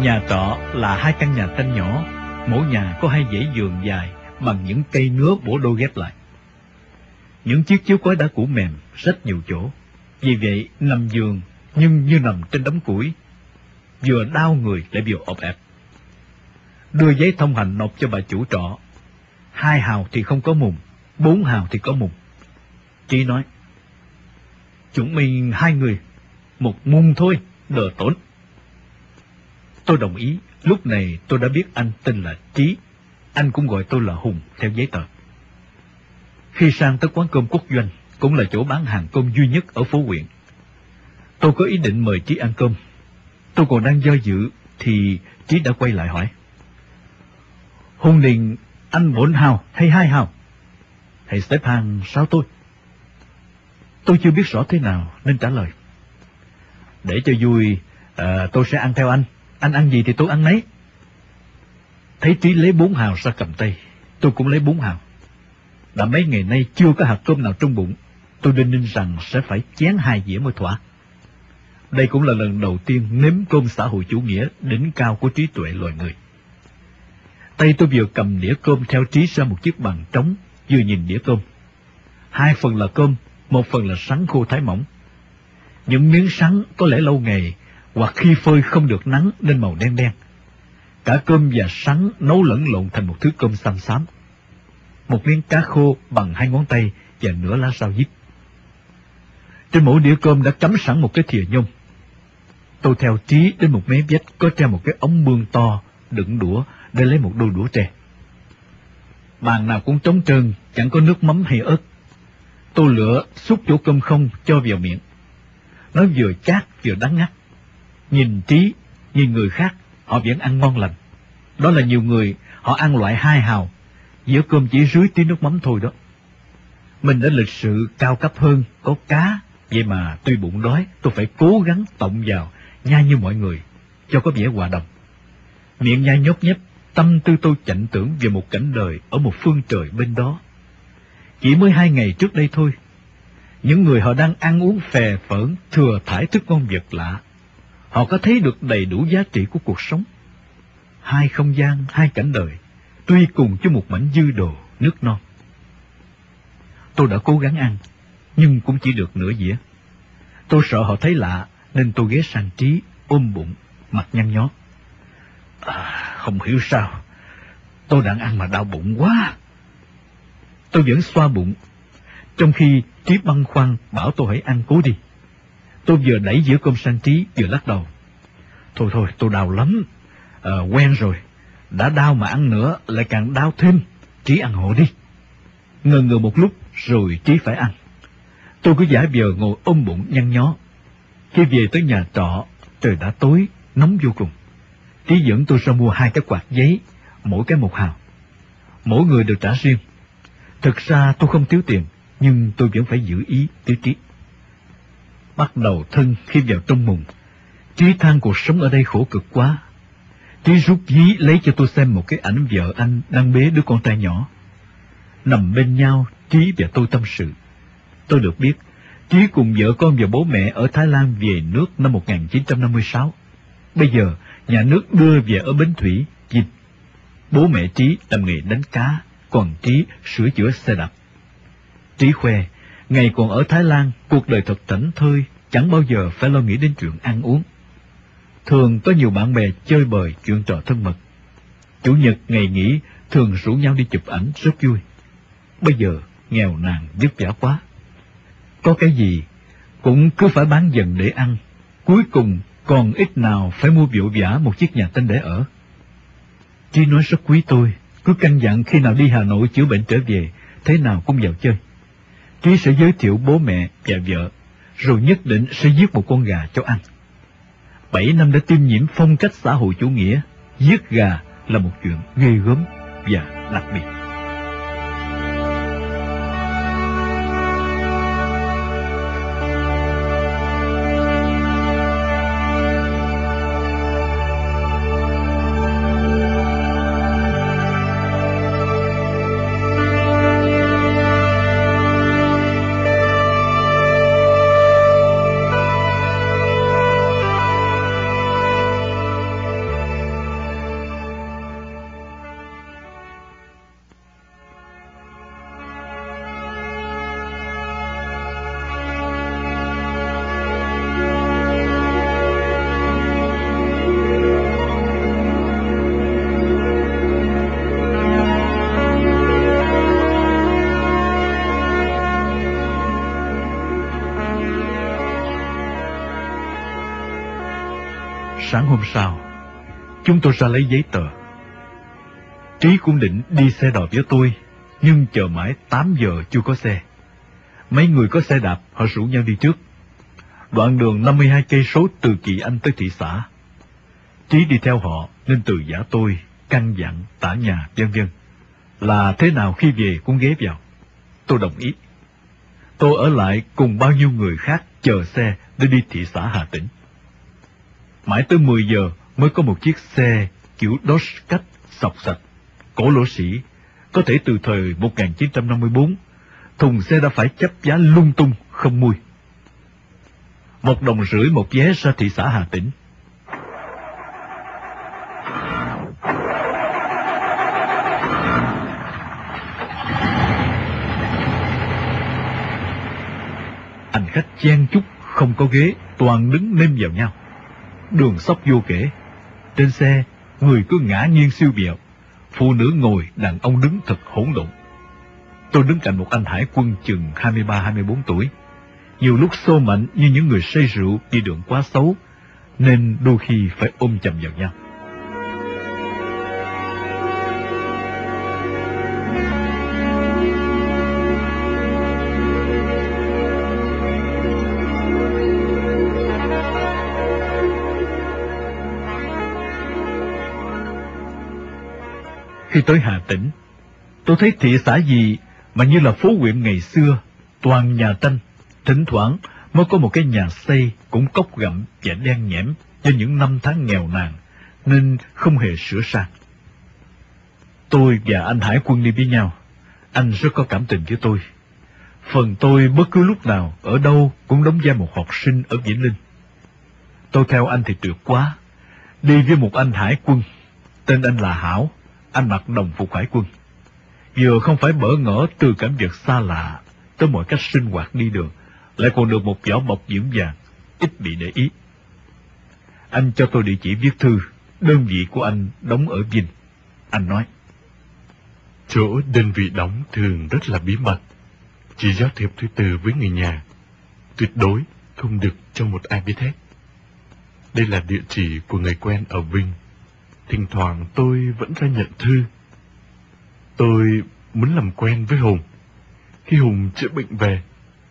Nhà trọ là hai căn nhà tranh nhỏ, mỗi nhà có hai dãy giường dài bằng những cây nứa bổ đôi ghép lại. Những chiếc chiếu cối đã cũ mềm, rất nhiều chỗ. Vì vậy, nằm giường nhưng như nằm trên đống củi, vừa đau người lại vừa ọp ẹp. Đưa giấy thông hành nộp cho bà chủ trọ. Hai hào thì không có mùng, bốn hào thì có mùng. Chị nói, chúng mình hai người, một mùng thôi, đỡ tốn. Tôi đồng ý, lúc này tôi đã biết anh tên là Trí, anh cũng gọi tôi là Hùng theo giấy tờ. Khi sang tới quán cơm quốc doanh, cũng là chỗ bán hàng cơm duy nhất ở phố huyện. Tôi có ý định mời Trí ăn cơm. Tôi còn đang do dự, thì Trí đã quay lại hỏi. Hùng liền anh bốn hào hay hai hào? thầy xếp hàng sao tôi? Tôi chưa biết rõ thế nào nên trả lời. Để cho vui, à, tôi sẽ ăn theo anh. Anh ăn gì thì tôi ăn nấy. Thấy Trí lấy bốn hào ra cầm tay, tôi cũng lấy bốn hào. Đã mấy ngày nay chưa có hạt cơm nào trong bụng, tôi đinh ninh rằng sẽ phải chén hai dĩa mới thỏa. Đây cũng là lần đầu tiên nếm cơm xã hội chủ nghĩa đỉnh cao của trí tuệ loài người. Tay tôi vừa cầm đĩa cơm theo trí ra một chiếc bàn trống, vừa nhìn đĩa cơm. Hai phần là cơm, một phần là sắn khô thái mỏng. Những miếng sắn có lẽ lâu ngày, hoặc khi phơi không được nắng nên màu đen đen. Cả cơm và sắn nấu lẫn lộn thành một thứ cơm xăm xám. Một miếng cá khô bằng hai ngón tay và nửa lá rau diếp. Trên mỗi đĩa cơm đã cắm sẵn một cái thìa nhôm. Tôi theo trí đến một mé vách có treo một cái ống bương to, đựng đũa để lấy một đôi đũa tre. Bàn nào cũng trống trơn, chẳng có nước mắm hay ớt. Tôi lựa xúc chỗ cơm không cho vào miệng. Nó vừa chát vừa đắng ngắt. Nhìn trí, nhìn người khác, họ vẫn ăn ngon lành. Đó là nhiều người, họ ăn loại hai hào, giữa cơm chỉ rưới tí nước mắm thôi đó. Mình đã lịch sự cao cấp hơn, có cá, vậy mà tuy bụng đói, tôi phải cố gắng tổng vào, nhai như mọi người, cho có vẻ hòa đồng. Miệng nhai nhốt nhép, tâm tư tôi chạnh tưởng về một cảnh đời ở một phương trời bên đó. Chỉ mới hai ngày trước đây thôi, những người họ đang ăn uống phè phỡn, thừa thải thức ngon vật lạ. Họ có thấy được đầy đủ giá trị của cuộc sống. Hai không gian, hai cảnh đời, tuy cùng cho một mảnh dư đồ, nước non. Tôi đã cố gắng ăn, nhưng cũng chỉ được nửa dĩa. Tôi sợ họ thấy lạ, nên tôi ghé sang trí, ôm bụng, mặt nhăn nhó. À, không hiểu sao, tôi đang ăn mà đau bụng quá. Tôi vẫn xoa bụng, trong khi trí băng khoăn bảo tôi hãy ăn cố đi. Tôi vừa đẩy giữa cơm sang trí, vừa lắc đầu. Thôi thôi, tôi đau lắm, à, quen rồi. Đã đau mà ăn nữa, lại càng đau thêm. Trí ăn hộ đi. Ngờ ngờ một lúc, rồi Trí phải ăn. Tôi cứ giả vờ ngồi ôm bụng nhăn nhó. Khi về tới nhà trọ, trời đã tối, nóng vô cùng. Trí dẫn tôi ra mua hai cái quạt giấy, mỗi cái một hào. Mỗi người được trả riêng. Thực ra tôi không thiếu tiền, nhưng tôi vẫn phải giữ ý tiêu trí. Bắt đầu thân khi vào trong mùng. Trí than cuộc sống ở đây khổ cực quá. Trí rút dí lấy cho tôi xem một cái ảnh vợ anh đang bế đứa con trai nhỏ. Nằm bên nhau, Trí và tôi tâm sự. Tôi được biết, Trí cùng vợ con và bố mẹ ở Thái Lan về nước năm 1956. Bây giờ, nhà nước đưa về ở Bến Thủy, dịch. Bố mẹ Trí làm nghề đánh cá, còn Trí sửa chữa xe đạp. Trí khoe, ngày còn ở Thái Lan, cuộc đời thật thảnh thơi, chẳng bao giờ phải lo nghĩ đến chuyện ăn uống. Thường có nhiều bạn bè chơi bời chuyện trò thân mật. Chủ nhật ngày nghỉ thường rủ nhau đi chụp ảnh rất vui. Bây giờ nghèo nàn vất vả quá. Có cái gì cũng cứ phải bán dần để ăn. Cuối cùng còn ít nào phải mua vội vã một chiếc nhà tên để ở. Chi nói rất quý tôi, cứ canh dặn khi nào đi Hà Nội chữa bệnh trở về, thế nào cũng vào chơi. Trí sẽ giới thiệu bố mẹ và vợ, rồi nhất định sẽ giết một con gà cho ăn. Bảy năm đã tiêm nhiễm phong cách xã hội chủ nghĩa, giết gà là một chuyện ghê gớm và đặc biệt. Sau, chúng tôi ra lấy giấy tờ. Trí cũng định đi xe đò với tôi, nhưng chờ mãi 8 giờ chưa có xe. Mấy người có xe đạp, họ rủ nhau đi trước. Đoạn đường 52 cây số từ Kỳ Anh tới thị xã. Trí đi theo họ nên từ giả tôi, căn dặn, tả nhà, vân vân là thế nào khi về cũng ghé vào. Tôi đồng ý. Tôi ở lại cùng bao nhiêu người khác chờ xe để đi thị xã Hà Tĩnh. Mãi tới 10 giờ mới có một chiếc xe kiểu Dodge cách sọc sạch, cổ lỗ sĩ, có thể từ thời 1954, thùng xe đã phải chấp giá lung tung, không mui. Một đồng rưỡi một vé ra thị xã Hà Tĩnh. Hành khách chen chúc, không có ghế, toàn đứng nêm vào nhau. Đường sóc vô kể. Trên xe, người cứ ngã nghiêng siêu vẹo. Phụ nữ ngồi, đàn ông đứng thật hỗn độn. Tôi đứng cạnh một anh hải quân chừng 23-24 tuổi. Nhiều lúc xô mạnh như những người say rượu đi đường quá xấu, nên đôi khi phải ôm chầm vào nhau. Khi tới Hà Tĩnh, tôi thấy thị xã gì mà như là phố huyện ngày xưa, toàn nhà tranh, thỉnh thoảng mới có một cái nhà xây cũng cốc gặm và đen nhẽm do những năm tháng nghèo nàn, nên không hề sửa sang. Tôi và anh Hải quân đi với nhau, anh rất có cảm tình với tôi. Phần tôi bất cứ lúc nào, ở đâu cũng đóng vai một học sinh ở Vĩnh Linh. Tôi theo anh thì tuyệt quá, đi với một anh Hải quân, tên anh là Hảo, anh mặc đồng phục hải quân. Vừa không phải bỡ ngỡ từ cảm vật xa lạ tới mọi cách sinh hoạt đi đường, lại còn được một vỏ bọc dưỡng vàng, ít bị để ý. Anh cho tôi địa chỉ viết thư, đơn vị của anh đóng ở Vinh. Anh nói, Chỗ đơn vị đóng thường rất là bí mật, chỉ giao thiệp thư từ với người nhà, tuyệt đối không được cho một ai biết hết. Đây là địa chỉ của người quen ở Vinh. Thỉnh thoảng tôi vẫn ra nhận thư. Tôi muốn làm quen với Hùng. Khi Hùng chữa bệnh về,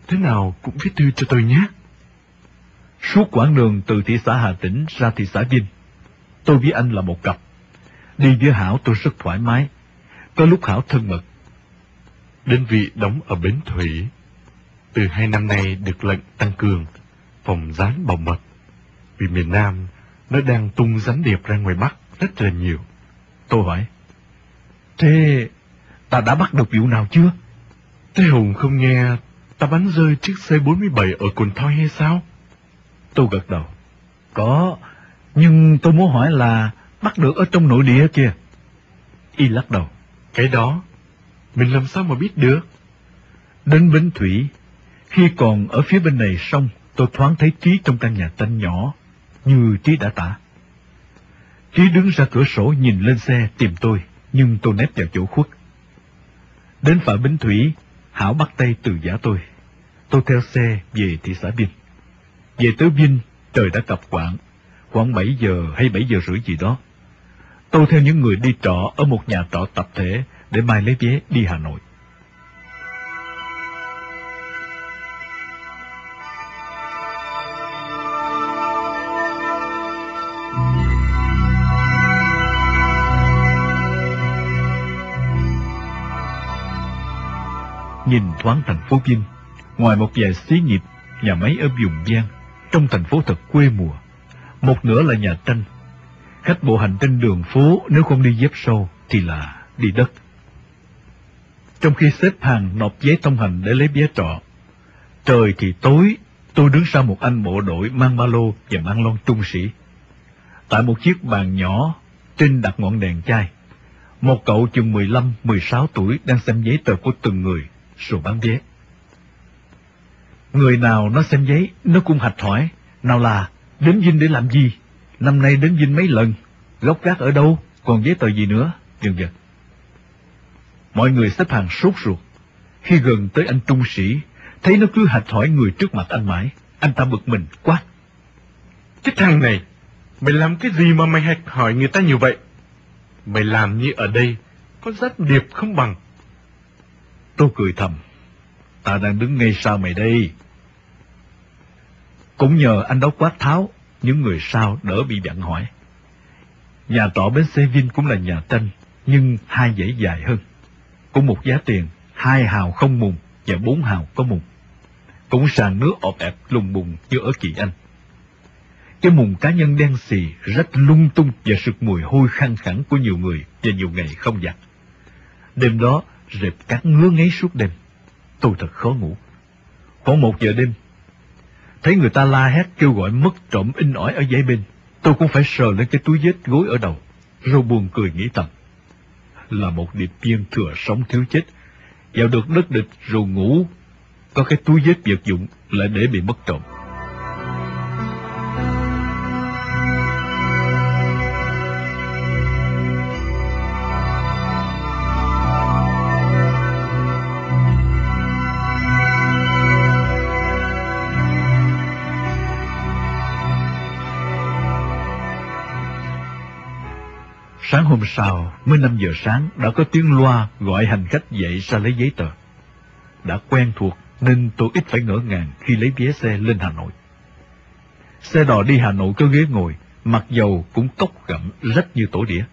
thế nào cũng viết thư cho tôi nhé. Suốt quãng đường từ thị xã Hà Tĩnh ra thị xã Vinh, tôi với anh là một cặp. Đi với Hảo tôi rất thoải mái, có lúc Hảo thân mật. Đơn vị đóng ở Bến Thủy. Từ hai năm nay được lệnh tăng cường, phòng gián bảo mật. Vì miền Nam, nó đang tung gián điệp ra ngoài Bắc rất là nhiều. Tôi hỏi, thế ta đã bắt được vụ nào chưa? Thế Hùng không nghe ta bắn rơi chiếc C-47 ở Cồn Thoi hay sao? Tôi gật đầu. Có, nhưng tôi muốn hỏi là bắt được ở trong nội địa kìa. Y lắc đầu. Cái đó, mình làm sao mà biết được? Đến Bến Thủy, khi còn ở phía bên này sông, tôi thoáng thấy Trí trong căn nhà tranh nhỏ, như Trí đã tả. Trí đứng ra cửa sổ nhìn lên xe tìm tôi, nhưng tôi nép vào chỗ khuất. Đến phà Bến Thủy, Hảo bắt tay từ giả tôi. Tôi theo xe về thị xã Vinh. Về tới Vinh, trời đã cập quạng, khoảng 7 giờ hay 7 giờ rưỡi gì đó. Tôi theo những người đi trọ ở một nhà trọ tập thể để mai lấy vé đi Hà Nội. Nhìn thoáng thành phố Vinh, ngoài một vài xí nghiệp, nhà máy ở vùng Giang, trong thành phố thật quê mùa. Một nửa là nhà tranh. Khách bộ hành trên đường phố nếu không đi dép sâu thì là đi đất. Trong khi xếp hàng nộp giấy thông hành để lấy vé trọ, trời thì tối, tôi đứng sau một anh bộ đội mang ba lô và mang lon trung sĩ. Tại một chiếc bàn nhỏ, trên đặt ngọn đèn chai, một cậu chừng 15-16 tuổi đang xem giấy tờ của từng người rồi bán vé. Người nào nó xem giấy, nó cũng hạch hỏi, nào là, đến Vinh để làm gì? Năm nay đến Vinh mấy lần? Gốc gác ở đâu? Còn giấy tờ gì nữa? Dần dần. Mọi người xếp hàng sốt ruột. Khi gần tới anh trung sĩ, thấy nó cứ hạch hỏi người trước mặt anh mãi. Anh ta bực mình quát. Cái thằng này, mày làm cái gì mà mày hạch hỏi người ta như vậy? Mày làm như ở đây, có rất điệp không bằng. Tôi cười thầm. Ta đang đứng ngay sau mày đây. Cũng nhờ anh đó quát tháo, những người sau đỡ bị bạn hỏi. Nhà trọ bến xe Vinh cũng là nhà tranh, nhưng hai dãy dài hơn. Cũng một giá tiền, hai hào không mùng và bốn hào có mùng. Cũng sàn nước ọp ẹp lùng bùng như ở Kỳ Anh. Cái mùng cá nhân đen xì, rách lung tung và sực mùi hôi khăn khẳng của nhiều người và nhiều ngày không giặt. Đêm đó, rệp cắn ngứa ngáy suốt đêm. Tôi thật khó ngủ. Khoảng một giờ đêm, Thấy người ta la hét kêu gọi mất trộm in ỏi ở dãy bên, tôi cũng phải sờ lên cái túi vết gối ở đầu, rồi buồn cười nghĩ thầm. Là một điệp viên thừa sống thiếu chết, vào được đất địch rồi ngủ, có cái túi vết vật dụng lại để bị mất trộm. Sáng hôm sau, mới 5 giờ sáng, đã có tiếng loa gọi hành khách dậy ra lấy giấy tờ. Đã quen thuộc nên tôi ít phải ngỡ ngàng khi lấy vé xe lên Hà Nội. Xe đò đi Hà Nội có ghế ngồi, mặc dầu cũng cốc gặm rách như tổ đĩa.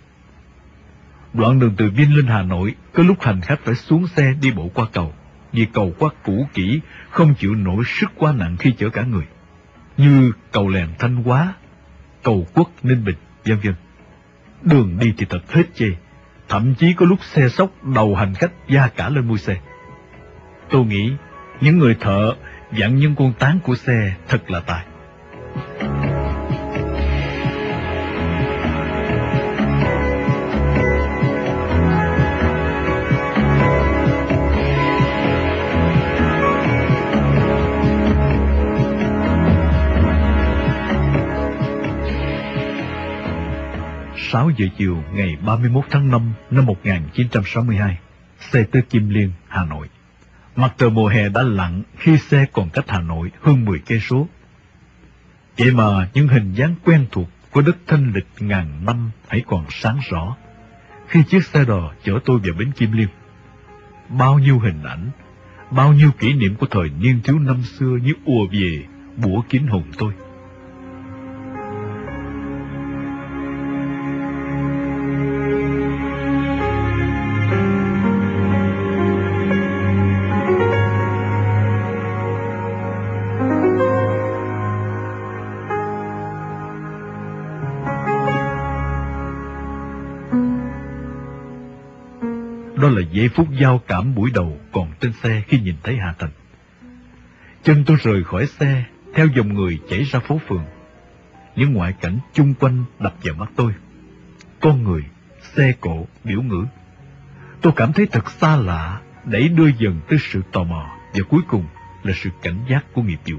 Đoạn đường từ Vinh lên Hà Nội, có lúc hành khách phải xuống xe đi bộ qua cầu, vì cầu quá cũ kỹ, không chịu nổi sức quá nặng khi chở cả người. Như cầu lèn Thanh Hóa, cầu Quốc Ninh Bình, vân vân. Đường đi thì thật hết chê, thậm chí có lúc xe sóc đầu hành khách da cả lên mui xe. Tôi nghĩ những người thợ dặn những con tán của xe thật là tài. Sáu giờ chiều ngày 31 tháng 5 năm 1962, xe tới Kim Liên, Hà Nội. Mặt trời mùa hè đã lặn khi xe còn cách Hà Nội hơn 10 cây số. Vậy mà những hình dáng quen thuộc của đất thanh lịch ngàn năm hãy còn sáng rõ khi chiếc xe đò chở tôi về bến Kim Liên. Bao nhiêu hình ảnh, bao nhiêu kỷ niệm của thời niên thiếu năm xưa như ùa về, bủa kín hồn tôi. Giây phút giao cảm buổi đầu còn trên xe khi nhìn thấy Hà Thành. Chân tôi rời khỏi xe, theo dòng người chảy ra phố phường. Những ngoại cảnh chung quanh đập vào mắt tôi. Con người, xe cộ, biểu ngữ. Tôi cảm thấy thật xa lạ, đẩy đưa dần tới sự tò mò, và cuối cùng là sự cảnh giác của nghiệp vụ.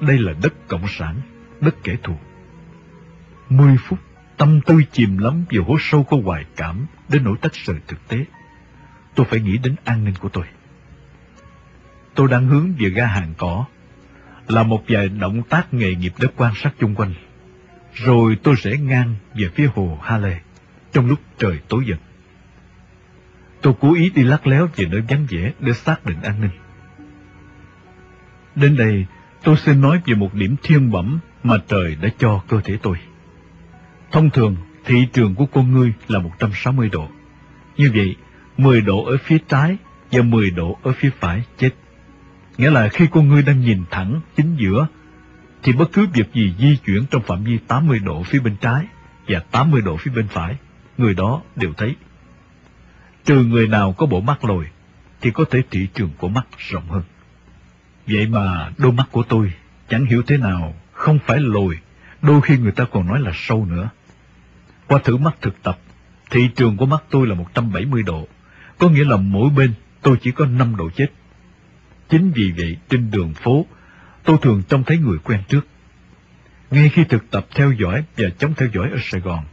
Đây là đất cộng sản, đất kẻ thù. Mười phút, tâm tư chìm lắm vào hố sâu của hoài cảm đến nỗi tách rời thực tế. Tôi phải nghĩ đến an ninh của tôi. Tôi đang hướng về ga hàng cỏ, là một vài động tác nghề nghiệp để quan sát chung quanh. Rồi tôi rẽ ngang về phía hồ Ha Lê, trong lúc trời tối dần. Tôi cố ý đi lắc léo về nơi vắng vẻ để xác định an ninh. Đến đây, tôi xin nói về một điểm thiên bẩm mà trời đã cho cơ thể tôi. Thông thường, thị trường của con ngươi là 160 độ. Như vậy, 10 độ ở phía trái và 10 độ ở phía phải chết. Nghĩa là khi con ngươi đang nhìn thẳng chính giữa, thì bất cứ việc gì di chuyển trong phạm vi 80 độ phía bên trái và 80 độ phía bên phải, người đó đều thấy. Trừ người nào có bộ mắt lồi, thì có thể thị trường của mắt rộng hơn. Vậy mà đôi mắt của tôi chẳng hiểu thế nào, không phải lồi, đôi khi người ta còn nói là sâu nữa. Qua thử mắt thực tập, thị trường của mắt tôi là 170 độ, có nghĩa là mỗi bên tôi chỉ có 5 độ chết. Chính vì vậy trên đường phố, tôi thường trông thấy người quen trước. Ngay khi thực tập theo dõi và chống theo dõi ở Sài Gòn,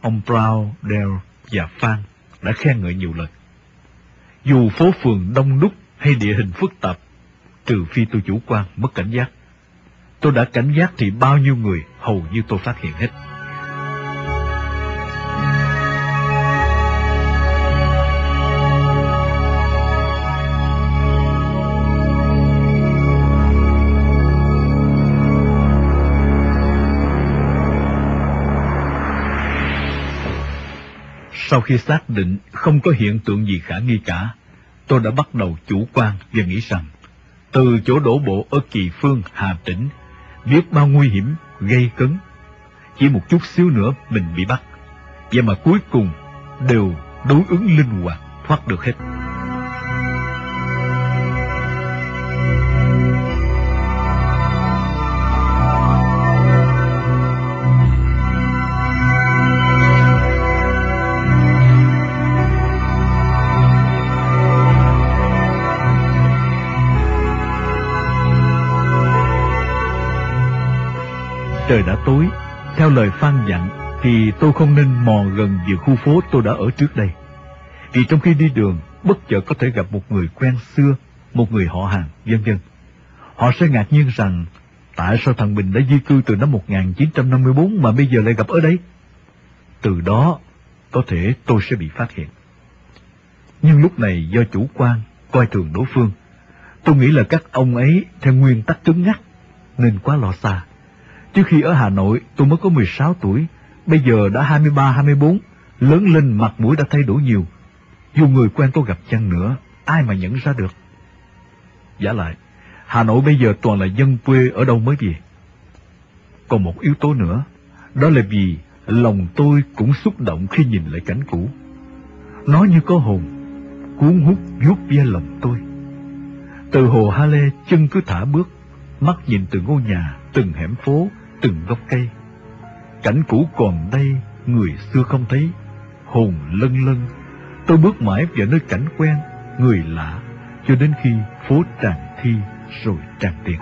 ông Brown, Dale và Phan đã khen ngợi nhiều lần. Dù phố phường đông đúc hay địa hình phức tạp, trừ phi tôi chủ quan, mất cảnh giác. Tôi đã cảnh giác thì bao nhiêu người hầu như tôi phát hiện hết. Sau khi xác định không có hiện tượng gì khả nghi cả, tôi đã bắt đầu chủ quan và nghĩ rằng từ chỗ đổ bộ ở Kỳ Phương, Hà Tĩnh, biết bao nguy hiểm, gây cấn. Chỉ một chút xíu nữa mình bị bắt. Và mà cuối cùng đều đối ứng linh hoạt thoát được hết. Trời đã tối, theo lời phan dặn thì tôi không nên mò gần về khu phố tôi đã ở trước đây. Vì trong khi đi đường, bất chợt có thể gặp một người quen xưa, một người họ hàng, vân vân. Họ sẽ ngạc nhiên rằng tại sao thằng Bình đã di cư từ năm 1954 mà bây giờ lại gặp ở đây? Từ đó, có thể tôi sẽ bị phát hiện. Nhưng lúc này do chủ quan, coi thường đối phương, tôi nghĩ là các ông ấy theo nguyên tắc cứng ngắc, nên quá lo xa. Trước khi ở Hà Nội, tôi mới có 16 tuổi, bây giờ đã 23-24, lớn lên mặt mũi đã thay đổi nhiều. Dù người quen tôi gặp chăng nữa, ai mà nhận ra được. Giả lại, Hà Nội bây giờ toàn là dân quê ở đâu mới về. Còn một yếu tố nữa, đó là vì lòng tôi cũng xúc động khi nhìn lại cảnh cũ. Nó như có hồn, cuốn hút vuốt ve lòng tôi. Từ hồ Ha Lê chân cứ thả bước, mắt nhìn từ ngôi nhà, từng hẻm phố, từng gốc cây. Cảnh cũ còn đây, người xưa không thấy, hồn lân lân. Tôi bước mãi vào nơi cảnh quen, người lạ, cho đến khi phố tràn thi rồi tràn tiền.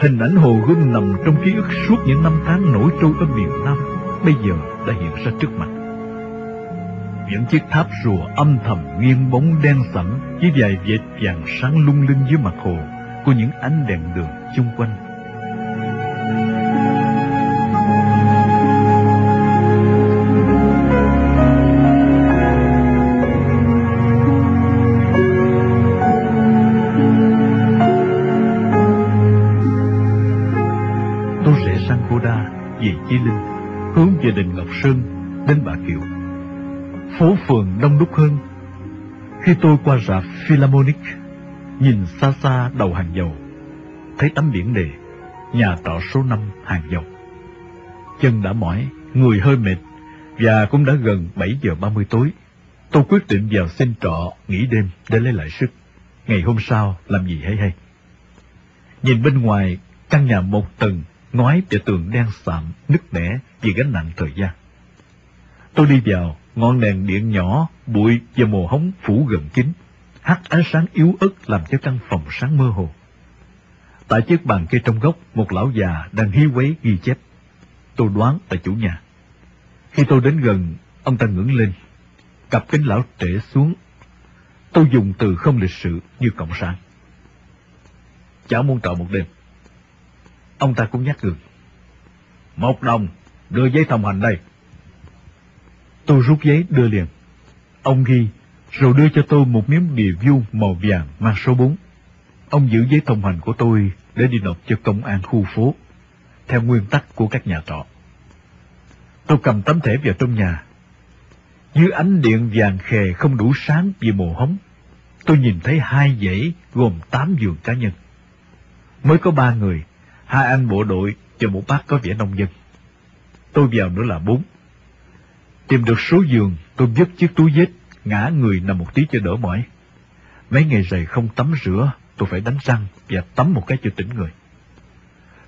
Hình ảnh hồ gươm nằm trong ký ức suốt những năm tháng nổi trôi ở miền Nam, Bây giờ đã hiện ra trước mặt. Những chiếc tháp rùa âm thầm nghiêng bóng đen sẫm Với vài vệt vàng sáng lung linh dưới mặt hồ, Của những ánh đèn đường chung quanh. Đông đúc hơn. Khi tôi qua rạp Philharmonic, nhìn xa xa đầu hàng dầu, thấy tấm biển đề, nhà trọ số 5 hàng dầu. Chân đã mỏi, người hơi mệt, và cũng đã gần 7 giờ 30 tối. Tôi quyết định vào xin trọ nghỉ đêm để lấy lại sức. Ngày hôm sau làm gì hay hay. Nhìn bên ngoài, căn nhà một tầng ngói và tường đen sạm, nứt nẻ vì gánh nặng thời gian. Tôi đi vào, ngọn đèn điện nhỏ, bụi và mồ hóng phủ gần kín, hắt ánh sáng yếu ớt làm cho căn phòng sáng mơ hồ. Tại chiếc bàn cây trong góc, một lão già đang hí quấy ghi chép. Tôi đoán là chủ nhà. Khi tôi đến gần, ông ta ngẩng lên, cặp kính lão trễ xuống. Tôi dùng từ không lịch sự như cộng sản. Cháu muốn trọ một đêm. Ông ta cũng nhắc gừng. Một đồng, đưa giấy thông hành đây. Tôi rút giấy đưa liền. Ông ghi, rồi đưa cho tôi một miếng bìa vuông màu vàng mang số 4. Ông giữ giấy thông hành của tôi để đi nộp cho công an khu phố, theo nguyên tắc của các nhà trọ. Tôi cầm tấm thẻ vào trong nhà. Dưới ánh điện vàng khè không đủ sáng vì mồ hóng, tôi nhìn thấy hai dãy gồm tám giường cá nhân. Mới có ba người, hai anh bộ đội và một bác có vẻ nông dân. Tôi vào nữa là bốn. Tìm được số giường, tôi vứt chiếc túi vết, ngã người nằm một tí cho đỡ mỏi. Mấy ngày rày không tắm rửa, tôi phải đánh răng và tắm một cái cho tỉnh người.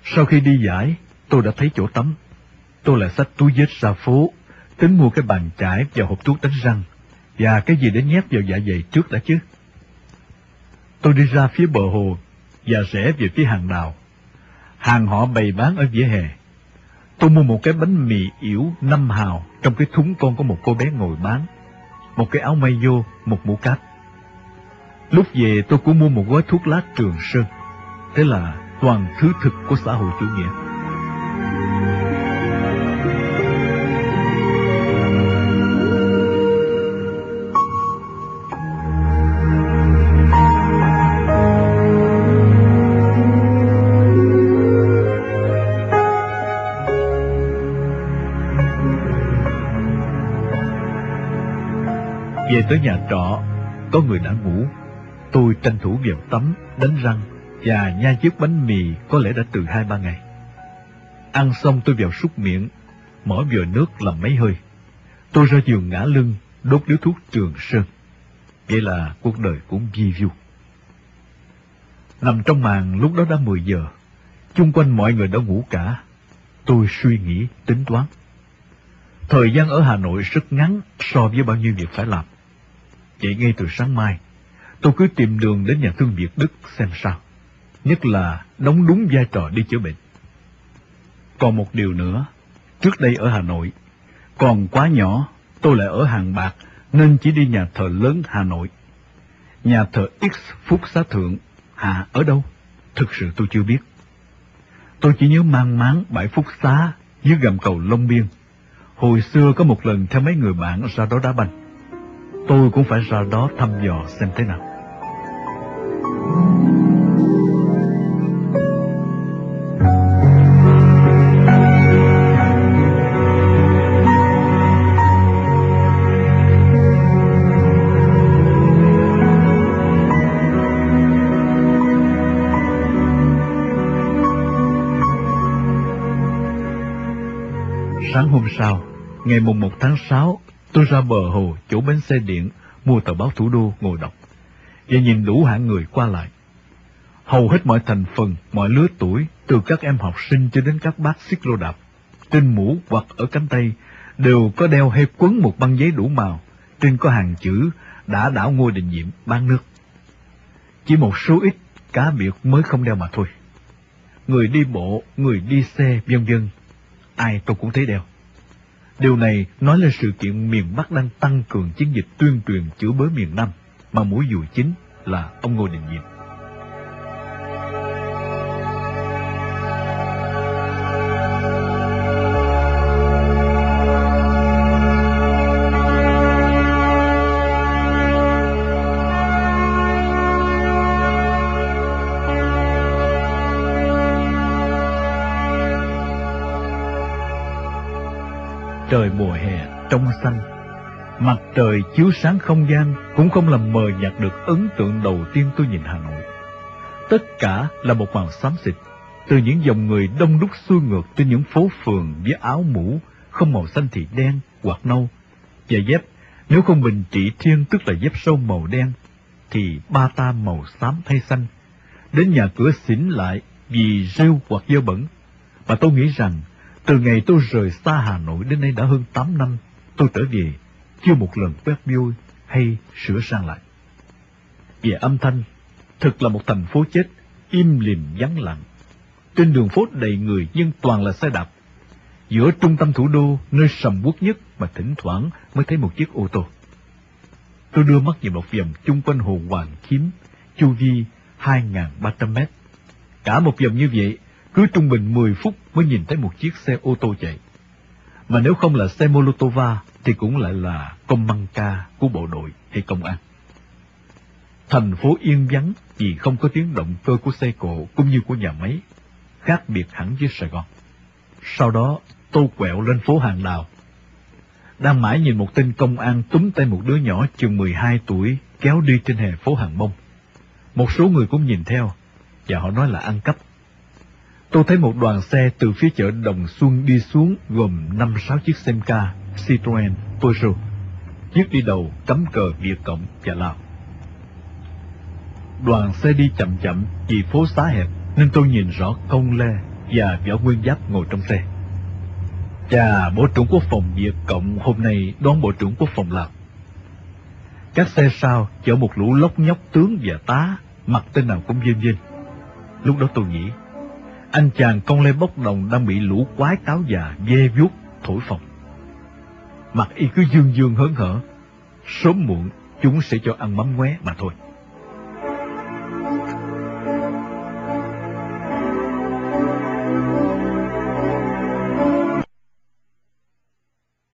Sau khi đi giải, tôi đã thấy chỗ tắm. Tôi lại xách túi vết ra phố, tính mua cái bàn chải và hộp thuốc đánh răng, và cái gì để nhét vào dạ dày trước đã chứ. Tôi đi ra phía bờ hồ và rẽ về phía hàng đào. Hàng họ bày bán ở vỉa hè. Tôi mua một cái bánh mì yểu năm hào, trong cái thúng con có một cô bé ngồi bán. Một cái áo may vô, một mũ cáp. Lúc về tôi cũng mua một gói thuốc lá trường sơn. Thế là toàn thứ thực của xã hội chủ nghĩa. Về tới nhà trọ, có người đã ngủ. Tôi tranh thủ vào tắm, đánh răng và nhai chiếc bánh mì có lẽ đã từ hai ba ngày. Ăn xong tôi vào súc miệng, mở vòi nước làm mấy hơi. Tôi ra giường ngã lưng, đốt điếu thuốc trường sơn. Vậy là cuộc đời cũng vi vu. Nằm trong màn lúc đó đã 10 giờ, chung quanh mọi người đã ngủ cả. Tôi suy nghĩ, tính toán. Thời gian ở Hà Nội rất ngắn so với bao nhiêu việc phải làm chạy ngay từ sáng mai, tôi cứ tìm đường đến nhà thương Việt Đức xem sao. Nhất là đóng đúng vai trò đi chữa bệnh. Còn một điều nữa, trước đây ở Hà Nội, còn quá nhỏ, tôi lại ở hàng bạc nên chỉ đi nhà thờ lớn Hà Nội. Nhà thờ X Phúc Xá Thượng, Hà ở đâu? Thực sự tôi chưa biết. Tôi chỉ nhớ mang máng bãi Phúc Xá dưới gầm cầu Long Biên. Hồi xưa có một lần theo mấy người bạn ra đó đá banh. Tôi cũng phải ra đó thăm dò xem thế nào. Sáng hôm sau, ngày mùng 1 tháng 6, tôi ra bờ hồ chỗ bến xe điện mua tờ báo thủ đô ngồi đọc và nhìn đủ hạng người qua lại. Hầu hết mọi thành phần, mọi lứa tuổi, từ các em học sinh cho đến các bác xích lô đạp, trên mũ hoặc ở cánh tay, đều có đeo hay quấn một băng giấy đủ màu, trên có hàng chữ đã đảo ngôi đình nhiệm bán nước. Chỉ một số ít cá biệt mới không đeo mà thôi. Người đi bộ, người đi xe, vân vân ai tôi cũng thấy đeo. Điều này nói lên sự kiện miền Bắc đang tăng cường chiến dịch tuyên truyền chữa bới miền Nam, mà mũi dùi chính là ông Ngô Đình Diệm. Trong xanh. Mặt trời chiếu sáng không gian cũng không làm mờ nhạt được ấn tượng đầu tiên tôi nhìn Hà Nội. Tất cả là một màu xám xịt, từ những dòng người đông đúc xuôi ngược trên những phố phường với áo mũ, không màu xanh thì đen hoặc nâu. Và dép, nếu không bình trị thiên tức là dép sâu màu đen, thì ba ta màu xám thay xanh. Đến nhà cửa xỉn lại vì rêu hoặc dơ bẩn. Mà tôi nghĩ rằng từ ngày tôi rời xa Hà Nội đến nay đã hơn 8 năm, tôi trở về, chưa một lần quét vôi hay sửa sang lại. Về âm thanh, thực là một thành phố chết, im lìm vắng lặng. Trên đường phố đầy người nhưng toàn là xe đạp. Giữa trung tâm thủ đô, nơi sầm uất nhất mà thỉnh thoảng mới thấy một chiếc ô tô. Tôi đưa mắt nhìn một vòng chung quanh hồ Hoàng Kiếm, chu vi 2.300 mét. Cả một vòng như vậy cứ trung bình 10 phút mới nhìn thấy một chiếc xe ô tô chạy. Mà nếu không là xe Molotova thì cũng lại là công măng ca của bộ đội hay công an. Thành phố yên vắng vì không có tiếng động cơ của xe cộ cũng như của nhà máy, khác biệt hẳn với Sài Gòn. Sau đó, tôi quẹo lên phố Hàng Đào. Đang mãi nhìn một tên công an túm tay một đứa nhỏ chừng 12 tuổi kéo đi trên hè phố Hàng Bông. Một số người cũng nhìn theo, và họ nói là ăn cắp. Tôi thấy một đoàn xe từ phía chợ Đồng Xuân đi xuống gồm 5-6 chiếc Semca, Citroen, Peugeot. Chiếc đi đầu cắm cờ Việt Cộng và Lào. Đoàn xe đi chậm chậm vì phố xá hẹp nên tôi nhìn rõ công lê và võ nguyên giáp ngồi trong xe. Chà, Bộ trưởng Quốc phòng Việt Cộng hôm nay đón Bộ trưởng Quốc phòng Lào. Các xe sau chở một lũ lóc nhóc tướng và tá, mặt tên nào cũng dên dên. Lúc đó tôi nghĩ, anh chàng công lê bốc đồng đang bị lũ quái cáo già dê vuốt thổi phồng. Mặt y cứ dương dương hớn hở, sớm muộn chúng sẽ cho ăn mắm ngoé mà thôi.